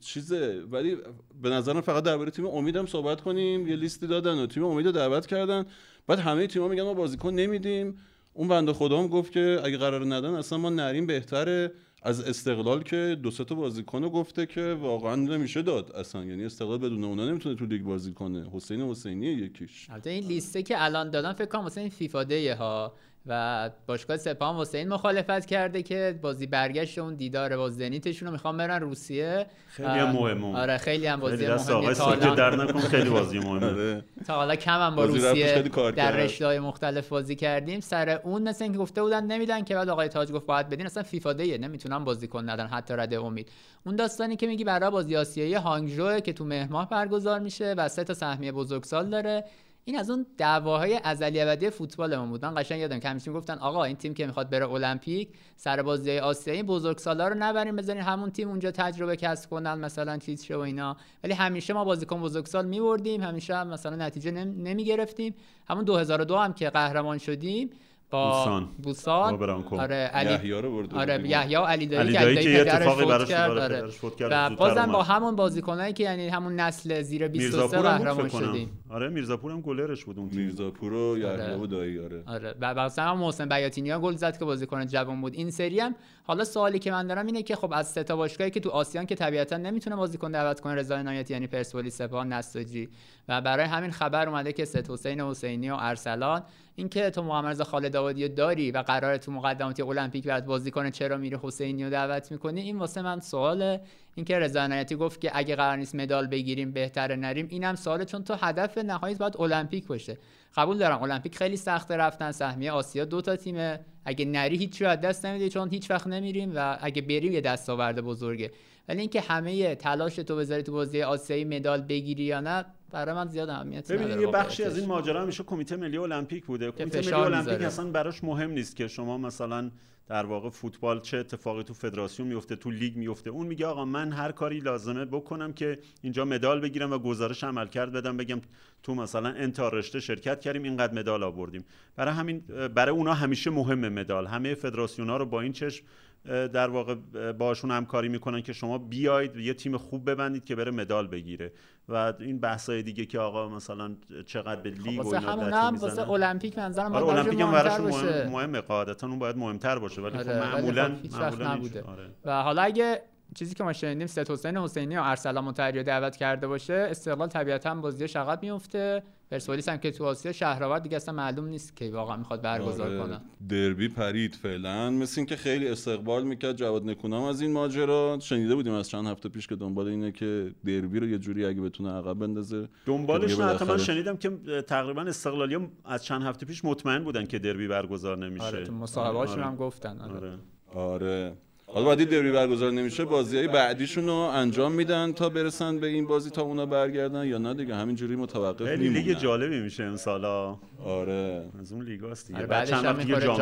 چیزه ولی به نظرم فقط درباره تیم امیدم صحبت کنیم. یه لیستی دادن و تیم امید رو دعوت کردن. بعد همه تیم‌ها میگن ما بازیکن نمیدیم. اون بنده خدا هم گفت که اگه قرار ندن اصلا ما نریم بهتره. از استقلال که دو سه تا بازیکن گفته که واقعا نمیشه داد اصلا. یعنی استقلال بدون اونا نمی‌تونه تو لیگ بازی کنه. حسین حسینی یکیش. البته این لیسته که الان دادن فکر کنم واسه این فیفا ها و باشگاه سپاهان حسین مخالفت کرده که بازی برگشت اون دیدار با زنیتشون رو می‌خوام برن روسیه. خیلی هم مهمه آره خیلی هم بازی مهمه تا در نکن خیلی بازی مهمه. آره. تا حالا کم هم با روسیه در رشته مختلف بازی کردیم. سر اون مثل اینکه گفته بودن نمیدن که بعد آقای تاج گفت باید بدین اصلا فیفا دیه نمی‌تونن بازیکن ندن حتی رده امید. اون داستانی که میگی برای بازی آسیایی هانگژو که تو مهر ماه برگزار میشه و سه تا سهمیه بزرگسال داره. این از اون دعواهای ازلی ابدی فوتبالمون بودن قشنگ یادم که همیشه گفتن آقا این تیم که می‌خواد بره المپیک سر بازی آسیایی بزرگسالا رو نبریم بزنین همون تیم اونجا تجربه کسب کنن مثلا چیز شه و اینا. ولی همیشه ما بازیکن بزرگسال میبردیم همیشه هم مثلا نتیجه نمی‌گرفتیم. همون 2002 هم که قهرمان شدیم با بوسان, بوسان. آره علی آره یحیی و علی دایی که علی که اتفاقی براش کرد آره. و بازم با همون بازیکنایی که یعنی همون نسل زیر 23 قهرمان شدیم. آره میرزاپور هم گلرش بود اون میرزاپور و یحیی آره. و دایی آره. آره. و مثلا محسن بیاتینیا گل زد که بازیکن جوان بود. این سری هم حالا سوالی که من دارم اینه که خب از سه تا باشگاهی که تو آسیان که طبیعتا نمی‌تونه بازیکن دعوت کنه رضا عنایتی یعنی پرسپولیس سپاهان نساجی. و برای همین خبر اومده که ست حسین حسینی و ارسلان. اینکه تو محمد خالد آبادی داری و قرار تو مقدماتی المپیک برات بازی کنه چرا میره حسینی رو دعوت می‌کنی؟ این واسه من سواله. اینکه رضا عنایتی گفت که اگه قرار نیست مدال بگیریم بهتره نریم اینم سواله چون تو هدف نهایی باید المپیک باشه قبول دارم المپیک خیلی سخته رفتن سهمیه آسیا دو تا تیمه اگه نری هیچ رو دست نمیدی چون هیچ وقت نمیریم و اگه بریم یه دستاورد بزرگه ولی اینکه همه تلاش تو بذاری تو بازی آسیایی مدال بگیری یا نه برای من زیاد اهمیت ببینید نداره یه بخشی از. این ماجرا همیشه کمیته ملی المپیک بوده کمیته ملی المپیک. اصلا براش مهم نیست که شما مثلا در واقع فوتبال چه اتفاقی تو فدراسیون میفته تو لیگ میفته. اون میگه آقا من هر کاری لازمه بکنم که اینجا مدال بگیرم و گزارش عمل کرد بدم بگم تو مثلا انتا رشته شرکت کردیم اینقدر مدال آوردیم. برای همین برای اونا همیشه مهم مدال. همه فدراسیون ها رو با این چشم در واقع باشون همکاری می‌کنن که شما بیاید یه تیم خوب ببندید که بره مدال بگیره. و این بحثای دیگه که آقا مثلا چقدر به لیگ و اینا. واسه المپیک منظرم آره المپیک هم باشه. مهم مهمه قاعدتا اون باید مهمتر باشه. ولی خب آره، معمولا خب معمولا هیچ- نبوده. آره. و حالا اگه چیزی که ما شنیدیم ست حسین حسینی و ارسلان مطهری دعوت کرده باشه استقلال طبیعتا بازی عقب میفته پرسپولیس هم که تو آسیا شهرآور دیگه اصلا معلوم نیست که واقعا می‌خواد برگزار آره. کنه دربی پرید فعلا مثل اینکه خیلی استقبال می‌کرد جواد نکونام از این ماجرا شنیده بودیم از چند هفته پیش که دنبال اینه که دربی رو یه جوری اگه بتونه عقب بندازه دنبالش نه حتی من شنیدم که تقریبا استقلالی از چند هفته پیش مطمئن بودن که دربی برگزار نمیشه آره تو مصاحبه‌هاشون آره. هم گفتن آره. آره. حالا بعدی دربی برگزار نمیشه بازی های بعدیشون رو انجام میدن تا برسن به این بازی تا اونا برگردن یا نه دیگه همینجوری متوقف خیلی لیگ میمونن. جالبی میشه امسالا. آره. از اون لیگاست دیگه. بعد چند هم وقت دیگه جام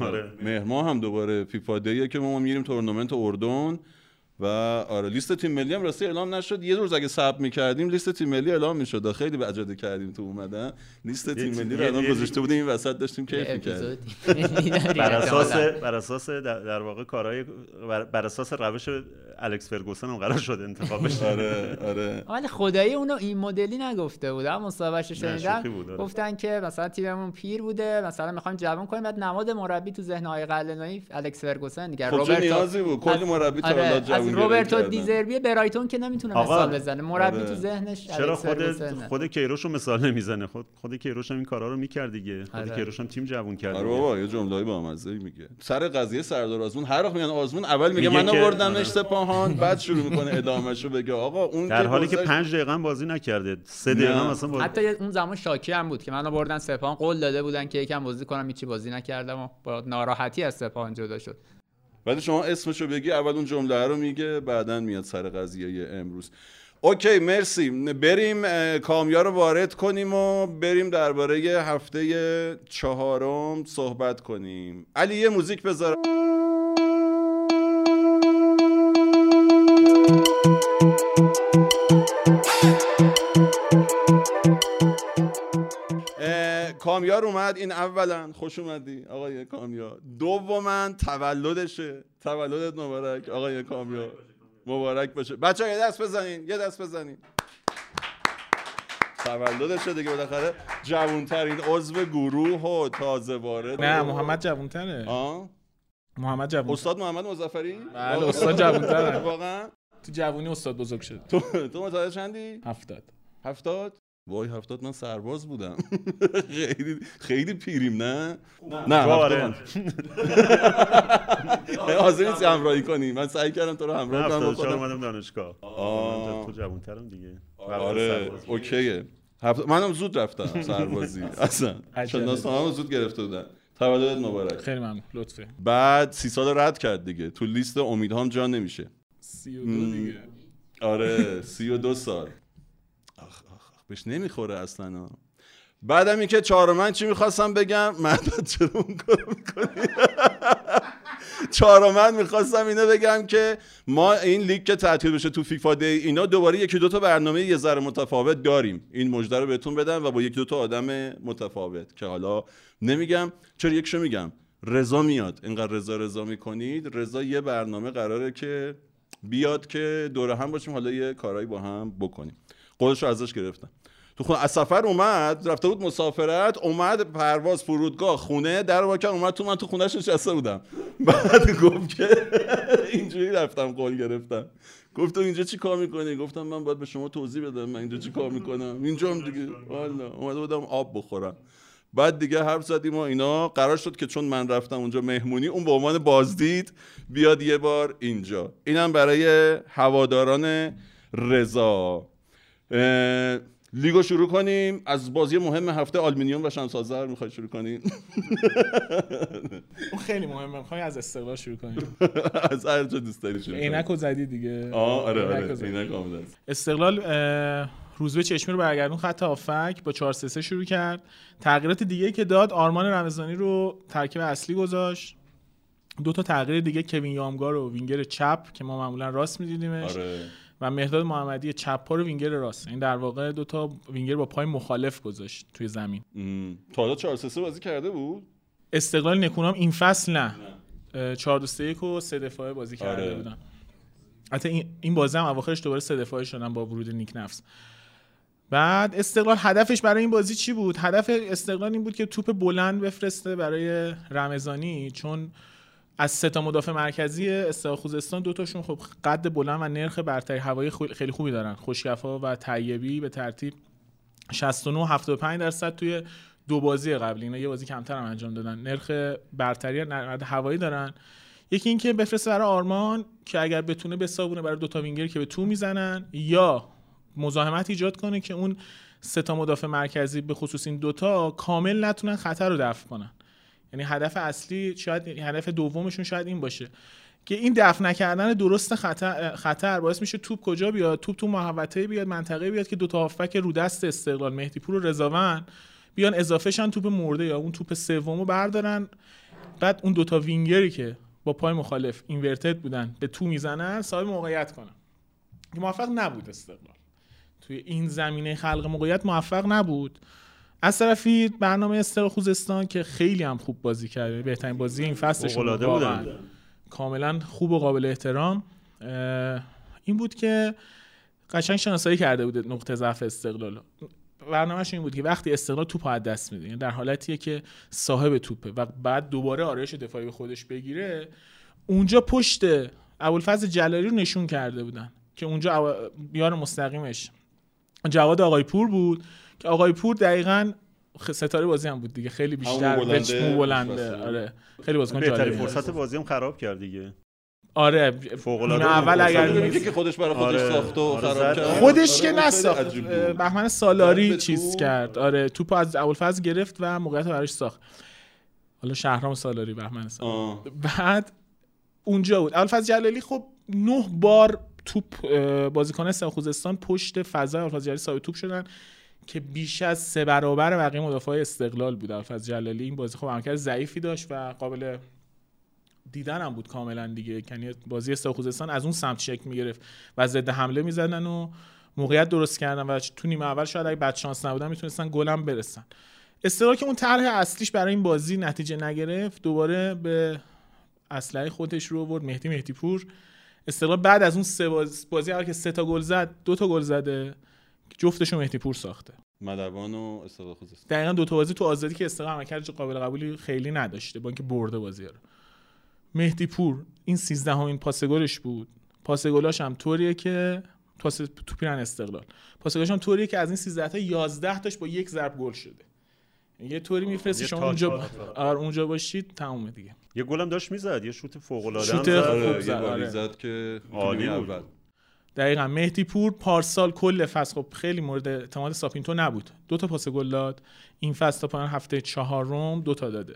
آره. مهر ماه هم دوباره فیفا day ئه که ما میریم تورنمنت اردن. و آره لیست تیم ملی هم راستی اعلام نشد. یه روز اگه ثبت می‌کردیم لیست تیم ملی اعلام می‌شد. خیلی عجله کردیم تو اومدن. لیست تیم ملی رو الان گذاشته بودیم این وسط داشتیم کیف می‌کردیم. [laughs] بر اساس بر اساس در, در واقع کارهای بر, اساس روش الکس فرگوسن هم قرار شد انتخاب بشه. آره آره. ولی خدایی اونو این مدلی نگفته بود. اما مصاحبهش شنیدم آره. گفتن که مثلا تیممون پیر بوده. مثلا می‌خوایم جوان کنیم. بعد نماد مربی تو ذهن آقای قلعه‌نویی الکس فرگوسن دیگه خب چه نیازی بود؟ کلی مربی تا آره، روبرتو. دیزربی برایتون که نمی‌تونه آقا، مثال بزنه مربی آره. تو ذهنش چرا خود. خود کیروش رو مثال نمی‌زنه خود خود کیروش هم این کارا رو می‌کرد دیگه خود آره. کیروش هم تیم جوون کرد آره. بابا یه جمله‌ای با مزه میگه سر قضیه سردار آزمون هر وقت میگن آزمون اول میگه میگه من که- آوردمش آره. سپاهان بعد شروع می‌کنه ادامهشو بگه آقا اون در حالی که گذاشت- پنج دقیقه هم بازی نکرده سه دقیقه هم. اصلا بازی حتی اون زمان شاکی هم بود که منو بردن سپاهان قول داده بودن که یکم بازی کنم هیچی بازی نکردم و با ناراحتی از سپاهان جدا شد ولی شما اسمشو بگی اول اون جمله رو میگه بعدا میاد سر قضیه امروز. اوکی مرسی. بریم کامیا رو وارد کنیم و بریم درباره هفته چهارم صحبت کنیم. علی یه موزیک بذار. کامیار اومد این اولا خوش اومدی آقای کامیار دوما تولدشه. تولدت مبارک آقای کامیار مبارک باشه. بچه یه دست بزنین یه دست بزنین. تولدشه دیگه بالاخره. جوانترین عضو گروه و تازه وارد. نه محمد جوونتره آه؟ محمد جوون استاد محمد مظفری؟ بله، استاد جوان‌تره. واقعا؟ تو جوونی استاد بزرگ شد. تو تو متولد چندی؟ هفتاد. هفتاد؟ وای هفتاد من سرباز بودم. [laughs] خیلی خیلی پیریم نه؟ نه. آره. هفتاد [laughs] حاضر نیستی همراهی کنی؟ من سعی کردم تو رو همراه کنم با 74 خودم اومدم دانشگاه. آه. من تو جوانترم دیگه. آره اوکیه. منم زود رفتم سربازی. [laughs] اصلا. شناسنامه زود گرفته بودن تولدت مبارک. خیلی ممنون لطفه بعد سی سال رد کرد دیگه. تو لیست امیدهام جا نمیشه. سی و دو دیگه. آره سی و دو سال. بهش نمی‌خوره اصلا. بعدم اینکه چهارمن چی می‌خواستم بگم؟ مهداد چرا اون کارو می‌کنی. [laughs] چهارمن می‌خواستم اینو بگم که ما این لیگ که تعطیل بشه تو فیفا دی اینا دوباره یکی دو تا برنامه یه ذره متفاوت داریم. این مژده رو بهتون بدم و با یکی دو تا آدم متفاوت که حالا نمیگم. چرا یکشو میگم؟ رضا میاد. اینقدر رضا رضا می‌کنید. رضا یه برنامه قراره که بیاد که دوره هم باشیم حالا یه کارایی با هم بکنیم. قولش رو ازش گرفتم تو خونه از سفر اومد رفته بود مسافرت اومد پرواز فرودگاه خونه در واکن اومد تو من تو خونهش نشسته بودم. [laughs] بعد گفت که [laughs] اینجوری رفتم قول گرفتم. گفت تو اینجا چی کار می‌کنی؟ گفتم من باید به شما توضیح بدم من اینجا چی کار می‌کنم. اینجا هم دیگه والا اومده بودم آب بخورم. بعد دیگه حرف زدیم و اینا. قرار شد که چون من رفتم اونجا مهمونی اون به عنوان بازدید بیاد یه بار اینجا. اینم برای هواداران رضا. لیگو شروع کنیم. از بازی مهم هفته آلمینیوم و شمس آذر می‌خوای شروع کنیم [laughs] اون خیلی مهمه. می‌خوای از استقلال شروع کنیم [laughs] از هر جا دوست داری شروع کنیم عینک رو زدی دیگه. آه آره آره. عینک است. استقلال روزبه چشمی رو برگردون خط هافبک با 4 3 شروع کرد. تغییرات دیگه که داد آرمان رمضانی رو ترکیب اصلی گذاشت. دو تا تغییر دیگه کوین یامگا رو وینگر چپ که ما معمولا راست میدیدیمش. آره. و مهرداد محمدی چپ پا رو وینگر راست. این در واقع دو تا وینگر با پای مخالف گذاشت توی زمین. تا حالا 4 3 بازی کرده بود؟ استقلال نکونام این فصل نه. 4 2 3 1 و سه دفاعه بازی کرده آره. بودن. حتی این این بازی هم اواخرش دوباره سه دفاعه شدن با ورود نیک نفس. بعد استقلال هدفش برای این بازی چی بود؟ هدف استقلال این بود که توپ بلند بفرسته برای رمضانی چون از سه تا مدافع مرکزی استقلال خوزستان دو تاشون خب قد بلند و نرخ برتری هوایی خیلی خوبی دارن. خوشگفا و طیبی به ترتیب 69 و 75 درصد توی دو بازی قبلی. اینا یه بازی کمتر هم انجام دادن. نرخ برتری نرخ هوایی دارن. یکی اینکه بفرسته برای آرمان که اگر بتونه بسابونه برای دوتا وینگر که به تو می‌زنن یا مزاحمت ایجاد کنه که اون سه تا مدافع مرکزی به خصوص این دوتا کامل نتونن خطر رو دفع کنن. یعنی هدف اصلی شاید هدف دومشون شاید این باشه. که این دفع نکردن درست خطر, خطر باعث میشه توپ کجا بیاد توپ تو محوطه بیاد منطقه بیاد که دو تا هافبک رو دست استقلال مهدی پور و رضاوند بیان اضافه شن توپ مرده یا اون توپ سومو بردارن. بعد اون دوتا وینگری که با پای مخالف اینورتد بودن به تو می‌زنن صاحب موقعیت کنن. که موفق نبود استقلال. توی این زمینه خلق موقعیت موفق نبود. از طرفی برنامه استقلال خوزستان که خیلی هم خوب بازی کرد بهترین بازی این فصلش. بودن. کاملا خوب و قابل احترام این بود که قشنگ شناسایی کرده بود نقطه ضعف استقلال برنامهش این بود که وقتی استقلال توپ از دست میده یعنی در حالتیه که صاحب توپه و بعد دوباره آرایش دفاعی به خودش بگیره اونجا پشت ابوالفضل جلالی رو نشون کرده بودن که اونجا او- یار مستقیمش جواد آقای پور بود که آقای پور دقیقا ستاره بازی هم بود دیگه. خیلی بیشتر بلنده، بلنده. آره. خیلی بازیکن جالبی فرصت بازی هم خراب کرد دیگه. آره. فوق‌العاده نیمه بود. اول اگر نیست- که خودش برای خودش آره. ساخت و آره، خراب. کرد. خودش که آره، خیلی نساخت. بهمن سالاری چیز تو. کرد. آره توپو از ابوالفضل گرفت و موقعیت براش ساخت. حالا شهرام سالاری بهمن سالاری. بعد اونجا بود. ابوالفضل جلالی خب نه بار توپ بازیکن استقلال خوزستان پشت فضا ابوالفضل جلالی صاحب توپ شدن. که بیش از سه برابر بقیه مدافع استقلال بود. ابوالفضل جلالی این بازی خب عملکرد ضعیفی داشت و قابل دیدن هم بود کاملا دیگه. یعنی بازی استقلال خوزستان از اون سمت شکل می‌گرفت و ضد حمله می‌زدن و موقعیت درست کردن و تو نیمه اول شاید اگه بد شانس نبودن می‌تونستن گلم برسن. استقلال که اون طرح اصلیش برای این بازی نتیجه نگرفت. دوباره به اسلحه خودش رو آورد مهدی مهدی پور استقلال بعد از اون سه باز- بازی اول که سه تا گل زد دو تا گل زده. جفتشو مهدی پور ساخته ملوان و استقلال خوزستان دقیقا دو تا بازی تو آزادی که استقلال عملکرد قابل قبولی خیلی نداشته با اینکه برده بازی رو مهدی پور این 13 همین پاس گلش بود پاس گلاش هم طوریه که پاس تو پیرهن استقلال پاس گلاش هم طوریه که از این 13 تا 11 تاش با یک ضرب گل شده یه طوری میفرستی شما اونجا داره. آره اونجا باشید تمومه دیگه یه گلم داشت می‌زد یه شوت فوق العاده شوت. خوب آره زد، آره. زد که عالی بود. دقیقا. مهدی پور پارسال کل فصل خب خیلی مورد اعتماد ساپینتو نبود. دو تا پاس گل داد. این فصل تا پایان هفته چهارم دو تا داده.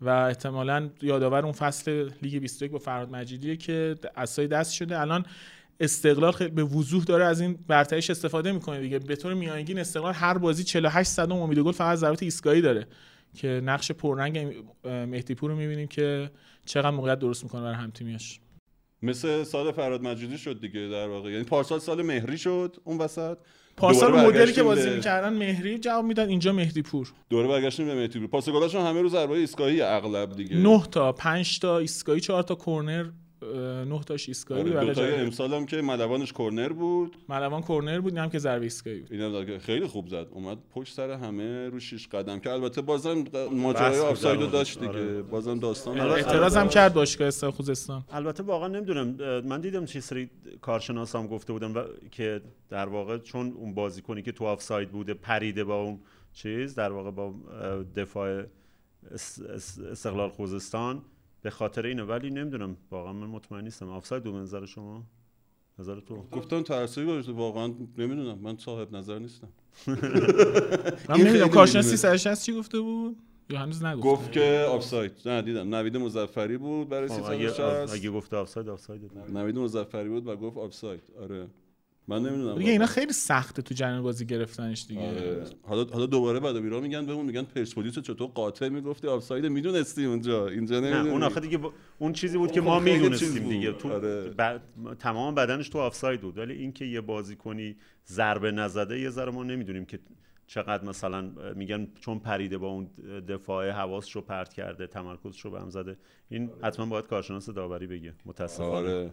و احتمالا یادآور اون فصل لیگ 21 با فرهاد مجیدیه که اسای دست شده. الان استقلال خیلی به وضوح داره از این برتریش استفاده می‌کنه دیگه. به طور میانگین استقلال هر بازی 48 صدم امید گل فقط ضربات ایستگاهی داره که نقش پررنگ مهدی پور رو می‌بینیم که چقدر موقعیت درست می‌کنه برای هم تیمیاش مثل سال فراد مجیدی شد دیگه در واقع. یعنی پارسال سال مهری شد اون وسط. پارسال مدلی که بازی می‌کردن مهری جواب می‌داد اینجا مهدی پور دوره برگشتیم به مهدی پاس گلاشون همه رو ضربه ایستگاهی اغلب دیگه. 9 تا 5 تا ایستگاهی 4 تا کرنر 9 تاش ایستگاهی بود آره، دوتای بقیه امسال هم که ملوانش کرنر بود ملوان کرنر بود اینم که ضربه ایستگاهی بود اینم که خیلی خوب زد اومد پشت سر همه رو شیش قدم که البته بازم ماجرای بود آفساید رو داشت. دیگه آره. بازم داستان آره، داشت. اعتراض هم کرد باشگاه استقلال خوزستان البته واقعا نمی‌دونم من دیدم چه سری کارشناس هم گفته بودن و که در واقع چون اون بازیکنی که تو آفساید بوده پریده با اون چیز در واقع با دفاع اس- اس- استقلال خوزستان به خاطر اینه. ولی نمی‌دونم واقعا من مطمئن نیستم. آفساید بود به نظر شما؟ نظر تو؟ گفتم ترسوی گذاشته. واقعا نمی‌دونم. من صاحب نظر نیستم. [laughs] من نمی‌دونم. خیلی کارشناس می‌دونه. 360 چی گفته بود؟ یا هنوز نگفته. گفت که آفساید نه دیدم. نوید مظفری بود برای خب، اگه 360 اگه گفته آفساید آفساید نوید مظفری بود و گفت آفساید آره. من نمی‌دونم دیگه اینا خیلی سخته تو جریان بازی گرفتنش دیگه. آره. حالا حالا دوباره بعد بیرا میگن بهمون میگن پرسپولیس چطور قاطع می‌گفتی؟ آفساید می‌دونستی اونجا. اینجا نه نمی‌دونی. اون آخه دیگه با- اون چیزی بود که ما می‌دونستیم. دیگه. تو آره. ب- تمام بدنش تو آفساید بود. ولی اینکه یه بازیکنی ضربه نزده یه ذره ما نمی‌دونیم که چقدر مثلا میگن چون پریده با اون دفاع حواسش رو پرت کرده تمرکزش رو به هم زده. این حتما باید کارشناس داوری بگه. متاسفانه. آره.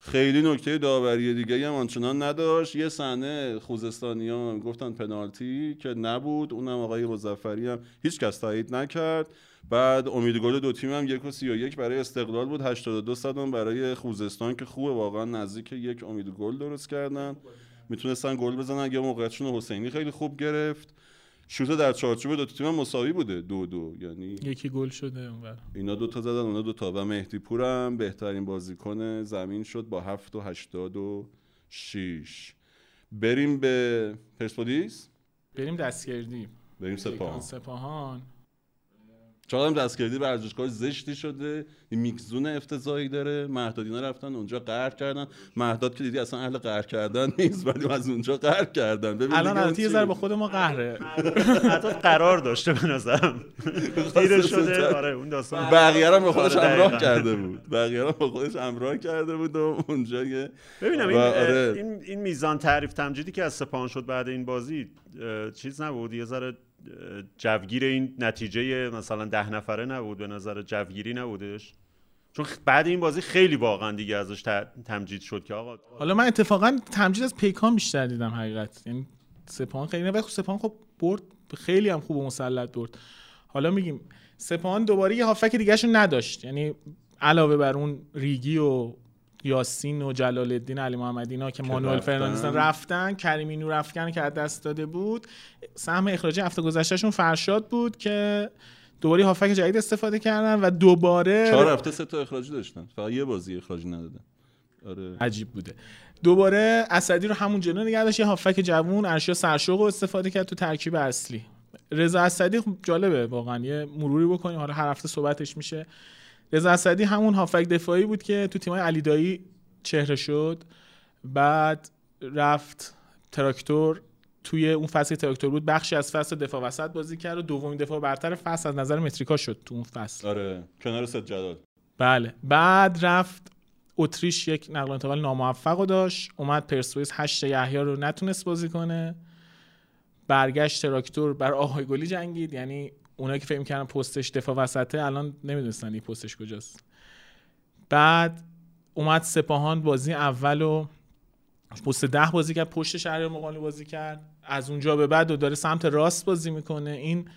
خیلی نکته داوری دیگه هم آنچنان نداشت. یه صحنه خوزستانیان گفتن پنالتی که نبود. اونم آقای مظفری هم هیچ کس تایید نکرد. بعد امید گل دو تیم هم یک و سی و یک برای استقلال بود. 82 صدم برای خوزستان که خوبه. واقعا نزدیک یک امید گل درست کردن. می‌تونستن گل بزنن. اگه موقعیتشون حسینی خیلی خوب گرفت. شوت در چارچوب دو تیم مساوی بوده دو دو. یعنی یکی گل شده اونور. اینا دوتا زدن اونا دوتا و مهدی پورم بهترین بازیکن زمین شد با هفت و هشتاد و شیش. بریم به پرسپولیس؟ بریم دستگردی. بریم سپاهان. سپاهان. چقدر هم دستگردی ورزشگاه زشتی شده. این میکزون افتضاحی داره. مهدادینا رفتن اونجا قهر کردن. مهداد که دیدی اصلا اهل قهر کردن [laughs] نیست ولی از اونجا قهر کردن. ببین الان البته یه؟ ذره با خود ما قهره. [laughs] حتی قرار داشته به نظرم. [laughs] خیره شده. آره اون داستان. بقیه رو هم به خودش آره، همراه دقیقاً. کرده بود. بقیه رو هم به خودش همراه کرده بود و اونجا یه ببینم این, آره. این این میزان تعریف تمجیدی که از سپاهان شد بعد این بازی چیز نبود؟ یه ذره جوگیر این نتیجه مثلا ده نفره نبود به نظر جوگیری نبودش. چون بعد این بازی خیلی واقعا دیگه ازش تمجید شد که آقا حالا من اتفاقا تمجید از پیکان بیشتر دیدم حقیقت. یعنی سپاهان خیلی نه خب سپاهان خب برد خیلی هم خوب و مسلط برد. حالا میگیم سپاهان دوباره یه هافک دیگهشون نداشت. یعنی علاوه بر اون ریگی و یاسین و جلال الدین علی محمدی اینا که مانوئل رفتن. فرناندز رفتن کریمی نور افکن که از دست داده بود. سهم اخراجی هفته گذشتهشون فرشاد بود که دوباره هافک جدید استفاده کردن و دوباره چهار هفته سه تا اخراجی داشتن. فقط یه بازی اخراجی ندادن. آره. عجیب بوده. دوباره اسدی رو همون جلو نگه داشت. یه هافک جوون ارشیا سرشوق رو استفاده کرد تو ترکیب اصلی. رضا اسدی خب جالبه واقعا. یه مروری بکنیم. حالا هر هفته صحبتش میشه. رضا اسدی همون هافک دفاعی بود که تو تیمای علی دایی چهره شد. بعد رفت تراکتور. توی اون فصل تراکتور بود بخشی از فصل دفاع وسط بازی کرد و دومین دفاع برتر فصل از نظر متریکا شد تو اون فصل. آره کنار ست جلال بله. بعد رفت اتریش یک نقل انتقال ناموفق رو داشت. اومد پرسپولیس هشت یحیی رو نتونست بازی کنه. برگشت تراکتور بر آهای گلی جنگید. یعنی اونایی که فکر می‌کردن پستش دفاع وسطه الان نمی‌دونستن این پستش کجاست. بعد اومد سپاهان بازی اول و پست ده بازی کرد پشت شهر مقالی بازی کرد. از اونجا به بعد و داره سمت راست بازی می‌کنه. این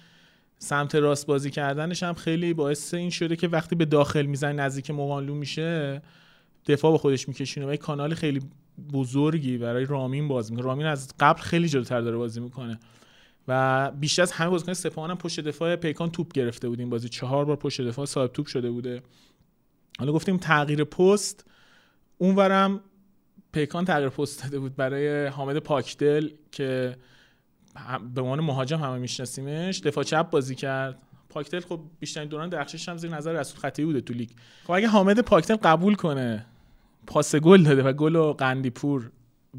سمت راست بازی کردنش هم خیلی باعث این شده که وقتی به داخل می‌زنه نزدیک مقانلو میشه دفاع به خودش میکشونه و یک کانال خیلی بزرگی برای رامین باز می‌کنه. رامین از قبل خیلی جلوتر داره بازی می‌کنه. و بیشتر از همه بازیکن سپاهان هم پشت دفاع پیکان توپ گرفته بود این بازی چهار بار پشت دفاع صاحب توپ شده بوده. حالا گفتیم تغییر پست. اونورم پیکان تغییر پست داده بود برای حامد پاکدل که به عنوان مهاجم همه میشناسیمش دفاع چپ بازی کرد. پاکتل خب بیشترین دوران درخشش هم زیر نظر رسول خطیبی بوده تو لیگ. خب اگه حامد پاکتل قبول کنه پاس گل داده و گل و قندیپور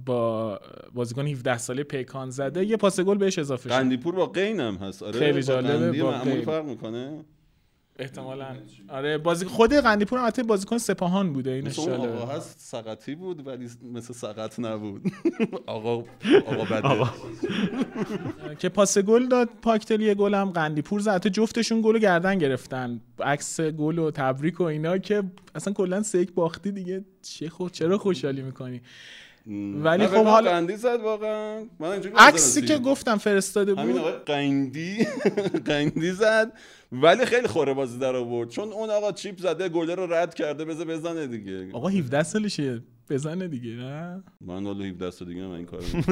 با بازیکن 17 ساله پیکان زده یه پاس گل بهش اضافه شد. قندیپور با قین هم هست. آره خیلی با جالبه، با معمول قین. فرق می‌کنه. احتمالاً. آره بازی خود قندیپور هم البته بازیکن سپاهان بوده این آقا هست سقطی بود ولی مثل سقط نبود. [laughs] آقا آقا بده. که پاس گل داد پاکتل یه گل هم قندیپور زد. حتی جفتشون گل گردن گرفتن. عکس گل و تبریک و اینا که اصلا کلا سه یک باختی دیگه. چه خود چرا خوشحالی می‌کنی؟ ولی خب حالا- قندی زد واقعا. من عکسی که گفتم فرستاده همین بود آقای قندی. [laughs] قندی زد. ولی خیلی خوره بازی در آورد. چون اون آقا چیپ زده گله رو رد کرده بذار بزنه دیگه. آقا 17 سالشه. بزنه دیگه نه؟ من والا 17 سال دیگه من این کارو [laughs]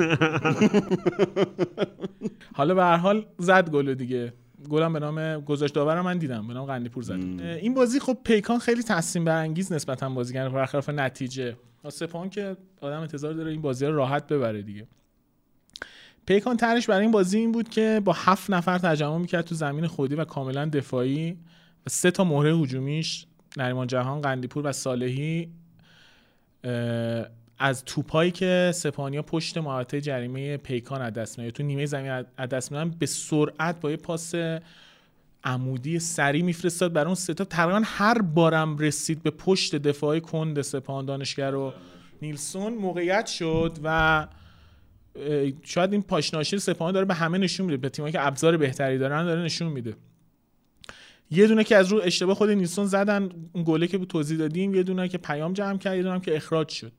حالا به هر حال زد گل دیگه. گلم به نام گذاشت داورم من دیدم. به نام قندیپور زد. این بازی خب پیکان خیلی تصمیم برانگیز نسبتا بازیگر برخلاف نتیجه. سپاهان که آدم انتظار داره این بازی رو راحت ببره دیگه. پیکان ترش برای این بازی این بود که با هفت نفر تجمع می‌کرد تو زمین خودی و کاملا دفاعی و سه تا مهره هجومیش نریمان جهان قندیپور و صالحی از توپایی که سپانیا پشت محوطه جریمه پیکان از دست میدن. تو نیمه زمین از دست به سرعت با یه پاس عمودی سری میفرستاد برای اون ستا تقریبا هر بارم رسید به پشت دفاعی کند سپاهان دانشگر و نیلسون موقعیت شد و شاید این پاشناشی سپاهان داره به همه نشون میده. به تیمایی که ابزار بهتری دارن داره نشون میده. یه دونه که از رو اشتباه خود نیلسون زدن اون گله که توضیح دادیم یه دونه که پیام جمع کرد یه دونه که اخراج شد.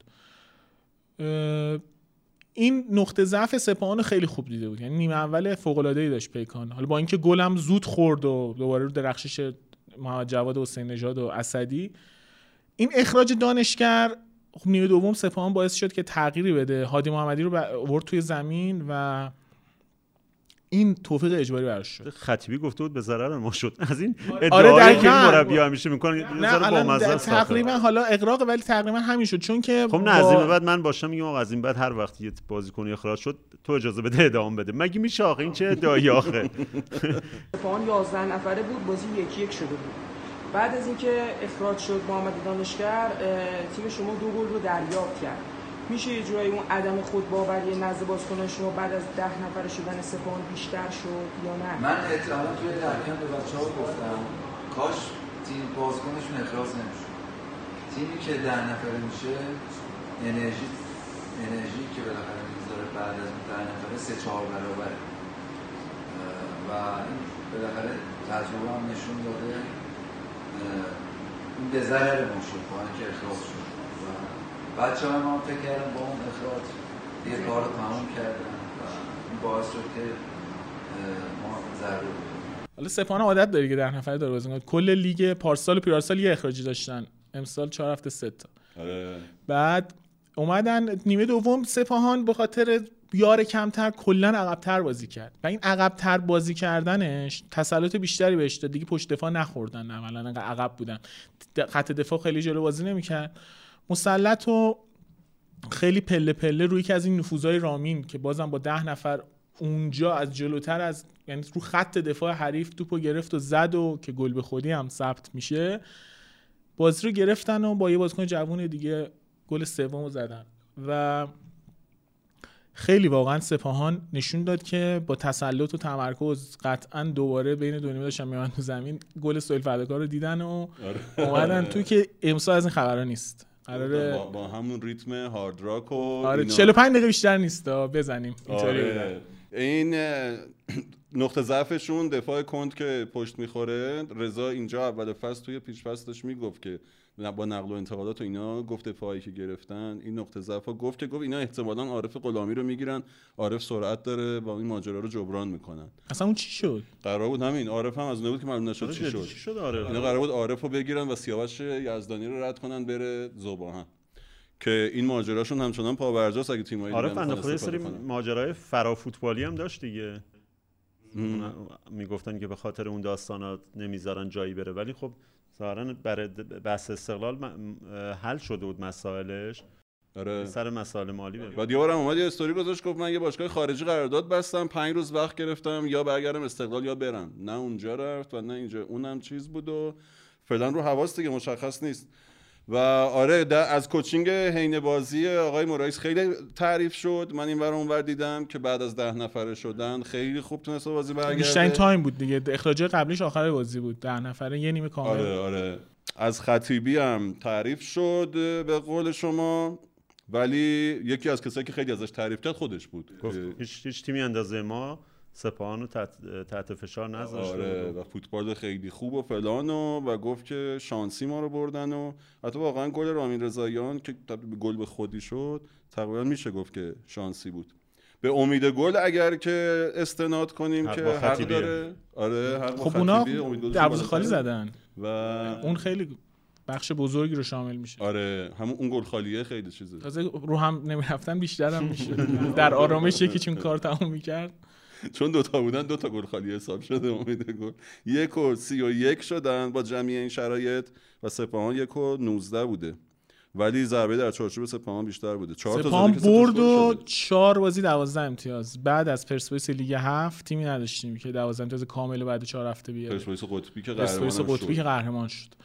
این نقطه ضعف سپاهان خیلی خوب دیده بود. یعنی نیمه اول فوق العاده داشت پیکان حالا با اینکه گلم زود خورد و دوباره رو درخشش محمد جواد حسین نژاد و اسدی این اخراج دانشگر خب نیمه دوم سپاهان باعث شد که تغییری بده. هادی محمدی رو آورد توی زمین و این توفیق اجباری براش شد. خطیبی گفته بود به ضرر ما شد. از این آره، ادعایی که این دقیقاً. مربی همیشه می‌کنه نه. تقریبا حالا اقراق ولی تقریبا همین شد. چون که خب نه با- از این بعد من باشم میگم آقا از این بعد هر وقت یه بازیکنی اخراج شد تو اجازه بده ادامه بده. مگه میشه آخه؟ این چه ادعایی آخه؟ [laughs] سپاهان 11 نفره بود بازی یکی یک شده بود. بعد از اینکه اخراج شد محمد دانشگر اه، تیم شما دو گل رو دریافت کرد. میشه یه جورایی اون عدم خودباوری نزد بازیکنان شما بعد از ده نفره شدن سپاهان بیشتر شد یا نه؟ من احتمالا توی ترکیب به بچه ها گفتم کاش تیم بازیکنشون اخراج نمی‌شد. تیمی که ده نفره میشه انرژی انرژی که بالاخره می‌ذاره بعد از اون ده نفره سه چهار برابره. و این بالاخره تجربه هم نشون داده این به ضرر ما اینکه اخراج شد. بچه ها ما فکر کردم با اون اخراج یه کار رو تمام کردن و این باعث شد که ما ضربه. حالا سپاهان عادت داره که ده نفره داره بازی. کل لیگ پارسال و پیرارسال یه اخراجی داشتن. امسال چهار هفته سه تا. آره. بعد اومدن نیمه دوم سپاهان به خاطر یار کمتر کلا عقبتر بازی کرد. و این عقبتر بازی کردنش تسلط بیشتری بهش داد. دیگه پشت دفاع نخوردن. عملا عقب بودن. خط دفاع خیلی جلو بازی نمی‌کرد. مسلط و خیلی پله پله روی که از این نفوذهای رامین که بازم با ده نفر اونجا از جلوتر از یعنی رو خط دفاع حریف توپو گرفت و زد و که گل به خودی هم ثبت میشه. بازی رو گرفتن و با یه بازیکن جوون دیگه گل سوم زدن. و خیلی واقعا سپاهان نشون داد که با تسلط و تمرکز قطعا دوباره بین دو نیمه داشتن میان زمین گل سویل فداکار رو دیدن و اومدن تو که امسال از این خبرها نیست. قراره با, با همون ریتم هارد راک و آره اینا. 45 دقیقه بیشتر نیست بزنیم. اینطوری. آره. این [clears throat] نقطه ضعفشون دفاع کند که پشت می‌خوره. رضا اینجا اول فصل توی پیش فصل داشت می‌گفت که با نقل و انتقالات و اینا گفت دفاعی که گرفتن این نقطه ضعف گفت که گفت اینا احتمالا عارف غلامی رو می‌گیرن عارف سرعت داره و این ماجرا رو جبران می‌کنن. اصلا اون چی شد؟ قرار بود همین عارف هم از اون بود که معلوم نشد آره، چی جدی شد. چی شد آره اینا قرار بود عارف رو بگیرن و سیاوش یزدانی رو رد کنن بره زوباهن. که این ماجراشون همچنان پاورجاست اگه تیمایی آره بنده خدا یه سری ماجرای فرا فوتبالی هم داشت دیگه. می‌گفتن که به خاطر اون داستانات نمی‌ذارن جایی بره. ولی خب ظاهرا برای بحث استقلال حل شده بود مسائلش. آره. سر مسائل مالی بره. بعد یه بارم اومد یه استوری گذاشت گفت من یه باشگاه خارجی قرارداد بستم پنج روز وقت گرفتم یا برگردم استقلال یا برم. نه اونجا رفت و نه اینجا. اونم چیز بود و فعلا رو حواس دیگه مشخص نیست. و آره از coaching حین بازی آقای مرایس خیلی تعریف شد. من این ور اونور دیدم که بعد از ده نفره شدن خیلی خوب تونست به بازی برگرده. بیشترین time بود دیگه. اخراج قبلیش آخر بازی بود. ده نفره یه نیمه کامل آره آره. از خطیبی هم تعریف شد به قول شما ولی یکی از کسایی که خیلی ازش تعریف کرد خودش بود. هیچ, هیچ تیمی اندازه ما سپاهان رو تحت, تحت فشار نذاشته آره بود. و فوتبال خیلی خوب و فلان و, و گفت که شانسی ما رو بردن و حتی واقعا گل رامین رضاییان که تبدیل به گل به خودی شد تقریبا میشه گفت که شانسی بود. به امید گل اگر که استناد کنیم حق که حق. داره. آره حق خب اونا دروازه خالی. زدن. و اون خیلی بخش بزرگی رو شامل میشه. آره همون اون گل خالیه خیلی چیزه. تازه رو هم نمی‌رفتن بیشتر هم میشه در آرامش یکی چون کار تموم می‌کرد. [laughs] چون دوتا بودن دوتا گل خالی حساب شده امید گل. یک و سی و یک شدن با جمعی این شرایط و سپاهان یک و نوزده بوده. ولی ضربه در چارچوب سپاهان بیشتر بوده. چهار تا سپاهان برد و. چهار بازی دوازده امتیاز. بعد از پرسپولیس لیگ هفت تیمی نداشتیم که دوازده امتیاز کامل بعد چهار هفته بیاره. پرسپولیس قطبی که قهرمان قطبی که قهرمان شد.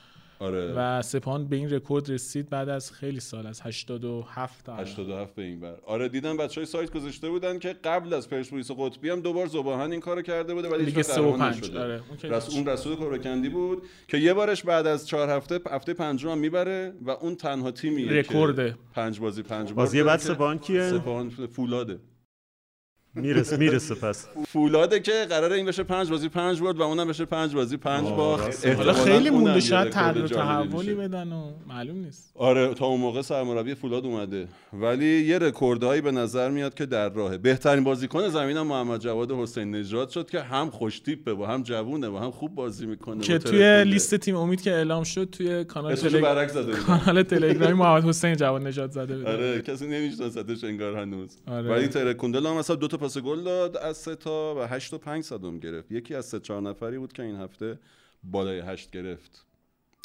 آره و سپاهان به این رکورد رسید بعد از خیلی سال از 87 تا الان. 87 به این بر آره دیدم بچهای سایت گذاشته بودن که قبل از پرسپولیس قطبی هم دوبار زباهن این کارو کرده بوده ولی هیچ سه و قهرمان پنج. نشده. آره، اون رس... اون رسول کورکندی بود که یه بارش بعد از چهار هفته هفته پنجم هم می‌بره و اون تنها تیمیه که رکورده. پنج بازی پنج بار بازی داره بعد که سپاهان کیه؟ سپاهان فولاده می‌رسه می‌رسه پس فولاده که قراره این بشه پنج بازی پنج برد و اونم بشه پنج بازی پنج باخت. حالا خیلی مونده شاید تغییر تحولی. بدن و معلوم نیست. آره تا اون موقع سرمربی فولاد اومده. ولی یه رکوردهایی به نظر میاد که در راهه. بهترین بازیکن زمین هم محمد جواد حسین نژاد شد که هم خوش تیپه و هم جوونه و هم خوب بازی می‌کنه. که توی. لیست تیم امید که اعلام شد توی کانال تلگ... کانال تلگرامی محمد حسین جواد نژاد زده آره کسی نمیشناستش انگار هنوز. آره. ولی ترکوندل هم مثلا دو تا پاس گل داد از سه تا و 8 و 5 صدم گرفت. یکی از سه چهار نفری بود که این هفته بالای 8 گرفت.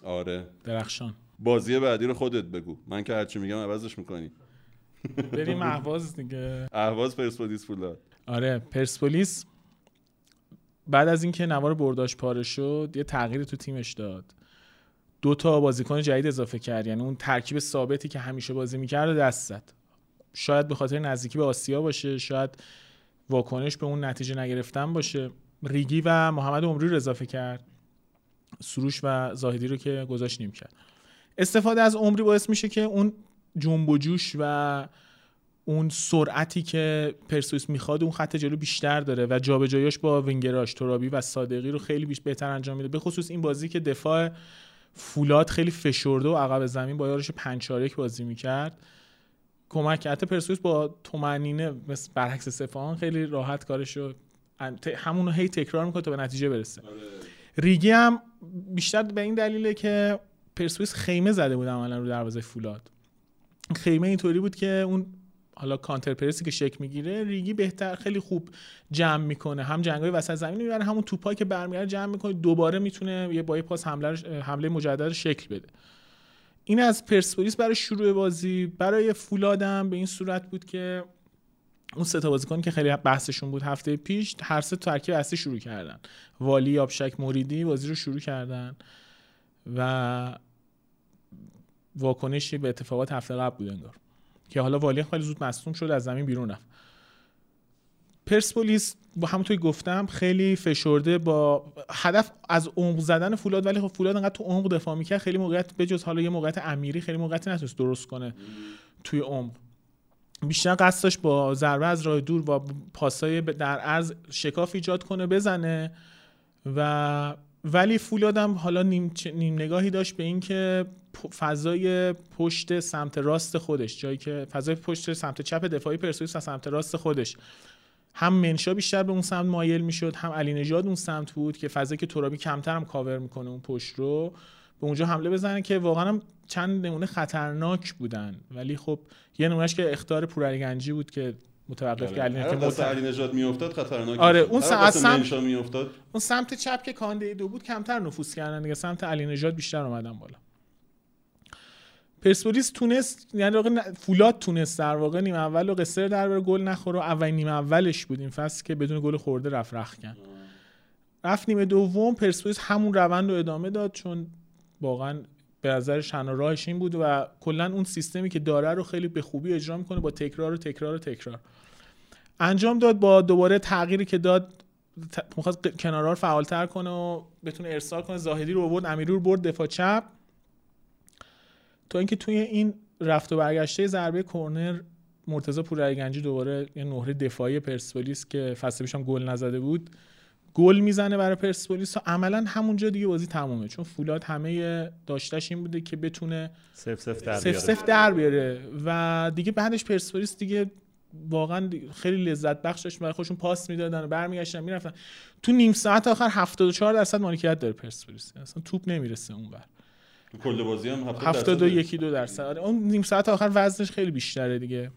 آره. درخشان. بازی بعدی رو خودت بگو. من که هرچی میگم عوضش می‌کنی. بریم [laughs] اهواز دیگه. اهواز پرسپولیس فولاد آره پرسپولیس بعد از اینکه نوار برداشت پاره شد یه تغییر تو تیمش داد. دو تا بازیکن جدید اضافه کرد. یعنی اون ترکیب ثابتی که همیشه بازی می‌کرد و دست زد. شاید به خاطر نزدیکی به آسیا باشه شاید واکنش به اون نتیجه نگرفتن باشه. ریگی و محمد عمری رو اضافه کرد. سروش و زاهدی رو که گذاشت نیم کرد. استفاده از عمری باعث میشه که اون جنب و جوش و اون سرعتی که پرسوس می‌خواد اون خط جلو بیشتر داره و جابجاییاش با وینگراش ترابی و صادقی رو خیلی بیش بهتر انجام میده. به خصوص این بازی که دفاع فولاد خیلی فشرده و عقب زمین با یارش 5 4 بازی می‌کرد. کمک کرده پرسوس با تومنینه مثل برعکس سپاهان خیلی راحت کارشو همون رو هی تکرار می‌کنه تا به نتیجه برسه. ریگی هم بیشتر به این دلیله که پرسپولیس خیمه زده بود عملا رو دروازه فولاد. خیمه اینطوری بود که اون حالا کانتر پرسی که شک می‌گیره ریگی بهتر خیلی خوب جمع می‌کنه. هم جنگای وسط زمین می‌بره همون توپایی که برمیگره جمع می‌کنه دوباره می‌تونه یه با پاس حمله حمله مجدد شکل بده. این از پرسپولیس برای شروع بازی برای فولادم به این صورت بود که اون سه تا بازیکن که خیلی بحثشون بود هفته پیش هر سه ترکیب اصلی شروع کردن. والی آبشک موریدی بازی رو شروع کردن و واکنشی به اتفاقات هفته قبل بود انگار. که حالا والی خیلی زود مصدوم شد از زمین بیرون رفت. پرسپولیس با همونطوری گفتم خیلی فشرده با هدف از عمق زدن فولاد ولی خب فولاد انقدر تو عمق دفاع می‌کرد خیلی موقعیت بجز حالا یه موقعیت امیری خیلی موقعیت نتونست درست کنه توی عمق. بیشتر قصد داشت با ضربه از راه دور و پاسای در عرض شکاف ایجاد کنه بزنه و ولی فولادم حالا نیم, نیم نگاهی داشت به اینکه فضای پشت سمت راست خودش جایی که فضای پشت سمت چپ دفاعی پرسپولیس و سمت راست خودش. هم منشا بیشتر به اون سمت مایل می‌شد هم علی نژاد اون سمت بود که فضایی که ترابی کمتر هم کاور می‌کنه اون پشت رو به اونجا حمله بزنه که واقعا هم چند نمونه خطرناک بودن. ولی خب یه نمونهش که اختار پورعلی گنجی بود که متوقف کرد هر که مت- علی نجات میافتاد خطرناک آره،. اون سمت- منشا میافتاد. اون سمت چپ که کانده دو بود کمتر نفوذ کردن دیگه. سمت علی نژاد بیشتر اومدن بالا. پرسپولیس تونست یعنی واقع فولاد تونست در واقع نیم اول و قصر در بره گل نخوره اولین نیم اولش بود این فصل که بدون گل خورده رفت رختکن رفت نیمه دوم پرسپولیس همون روند رو ادامه داد چون واقعا به نظر شنا راهش این بود و کلا اون سیستمی که داره رو خیلی به خوبی اجرا می‌کنه با تکرار و تکرار و تکرار. انجام داد با دوباره تغییری که داد می‌خواست کنارها رو فعالتر کنه و بتونه ارسال کنه. زاهدی رو برد امیری رو برد دفاع چپ. تا اینکه توی این رفت و برگشته ضربه کرنر مرتضی پورعلیگنجی دوباره یه نهره دفاعی پرسپولیس که فصل پیش هم گل نزده بود گل می‌زنه برای پرسپولیس و عملا همونجا دیگه بازی تمومه. چون فولاد همه داشتش این بوده که بتونه سف سف در سف بیاره. سف در بیاره و دیگه بعدش پرسپولیس دیگه واقعا خیلی لذت بخش داشت. برای خودشون پاس می‌دادن و برمیگشتن می‌رفتن. تو نیم ساعت آخر 74 درصد مالکیت داره پرسپولیس. اصلا توپ نمی‌رسه اونور. کل بازی هم 70 72 درصده. یکی دو درصد. آره اون نیم ساعت آخر وزنش خیلی بیشتره دیگه.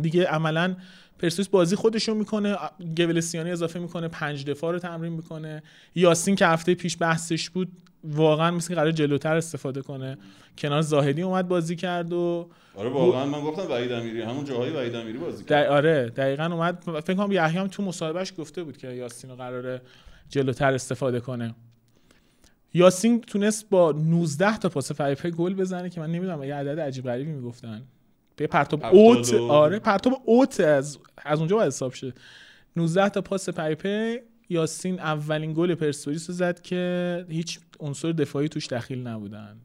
دیگه عملا پرسپولیس بازی خودشون می‌کنه گولسیانی اضافه می‌کنه پنج دفاع رو تمرین می‌کنه. یاسین که هفته پیش بحثش بود واقعا مثل قرار جلوتر استفاده کنه. کنار زاهدی اومد بازی کرد و آره واقعا من گفتم وحید امیری همون جاهای وحید امیری بازی کرد. دق... آره دقیقا اومد. فکر کنم یحیی هم تو مصاحبهش گفته بود که یاسین رو قراره جلوتر استفاده کنه. یاسین تونست با 19 تا پاس فریپه گل بزنه که من نمی‌دونم یه عدد عجیب غریبی می‌گفتن. به پرتاب اوت آره پرتاب اوت از از اونجا باید حساب شه. 19 تا پاس پریپه یاسین اولین گل پرسپولیس رو زد که هیچ عنصر دفاعی توش دخیل نبودن.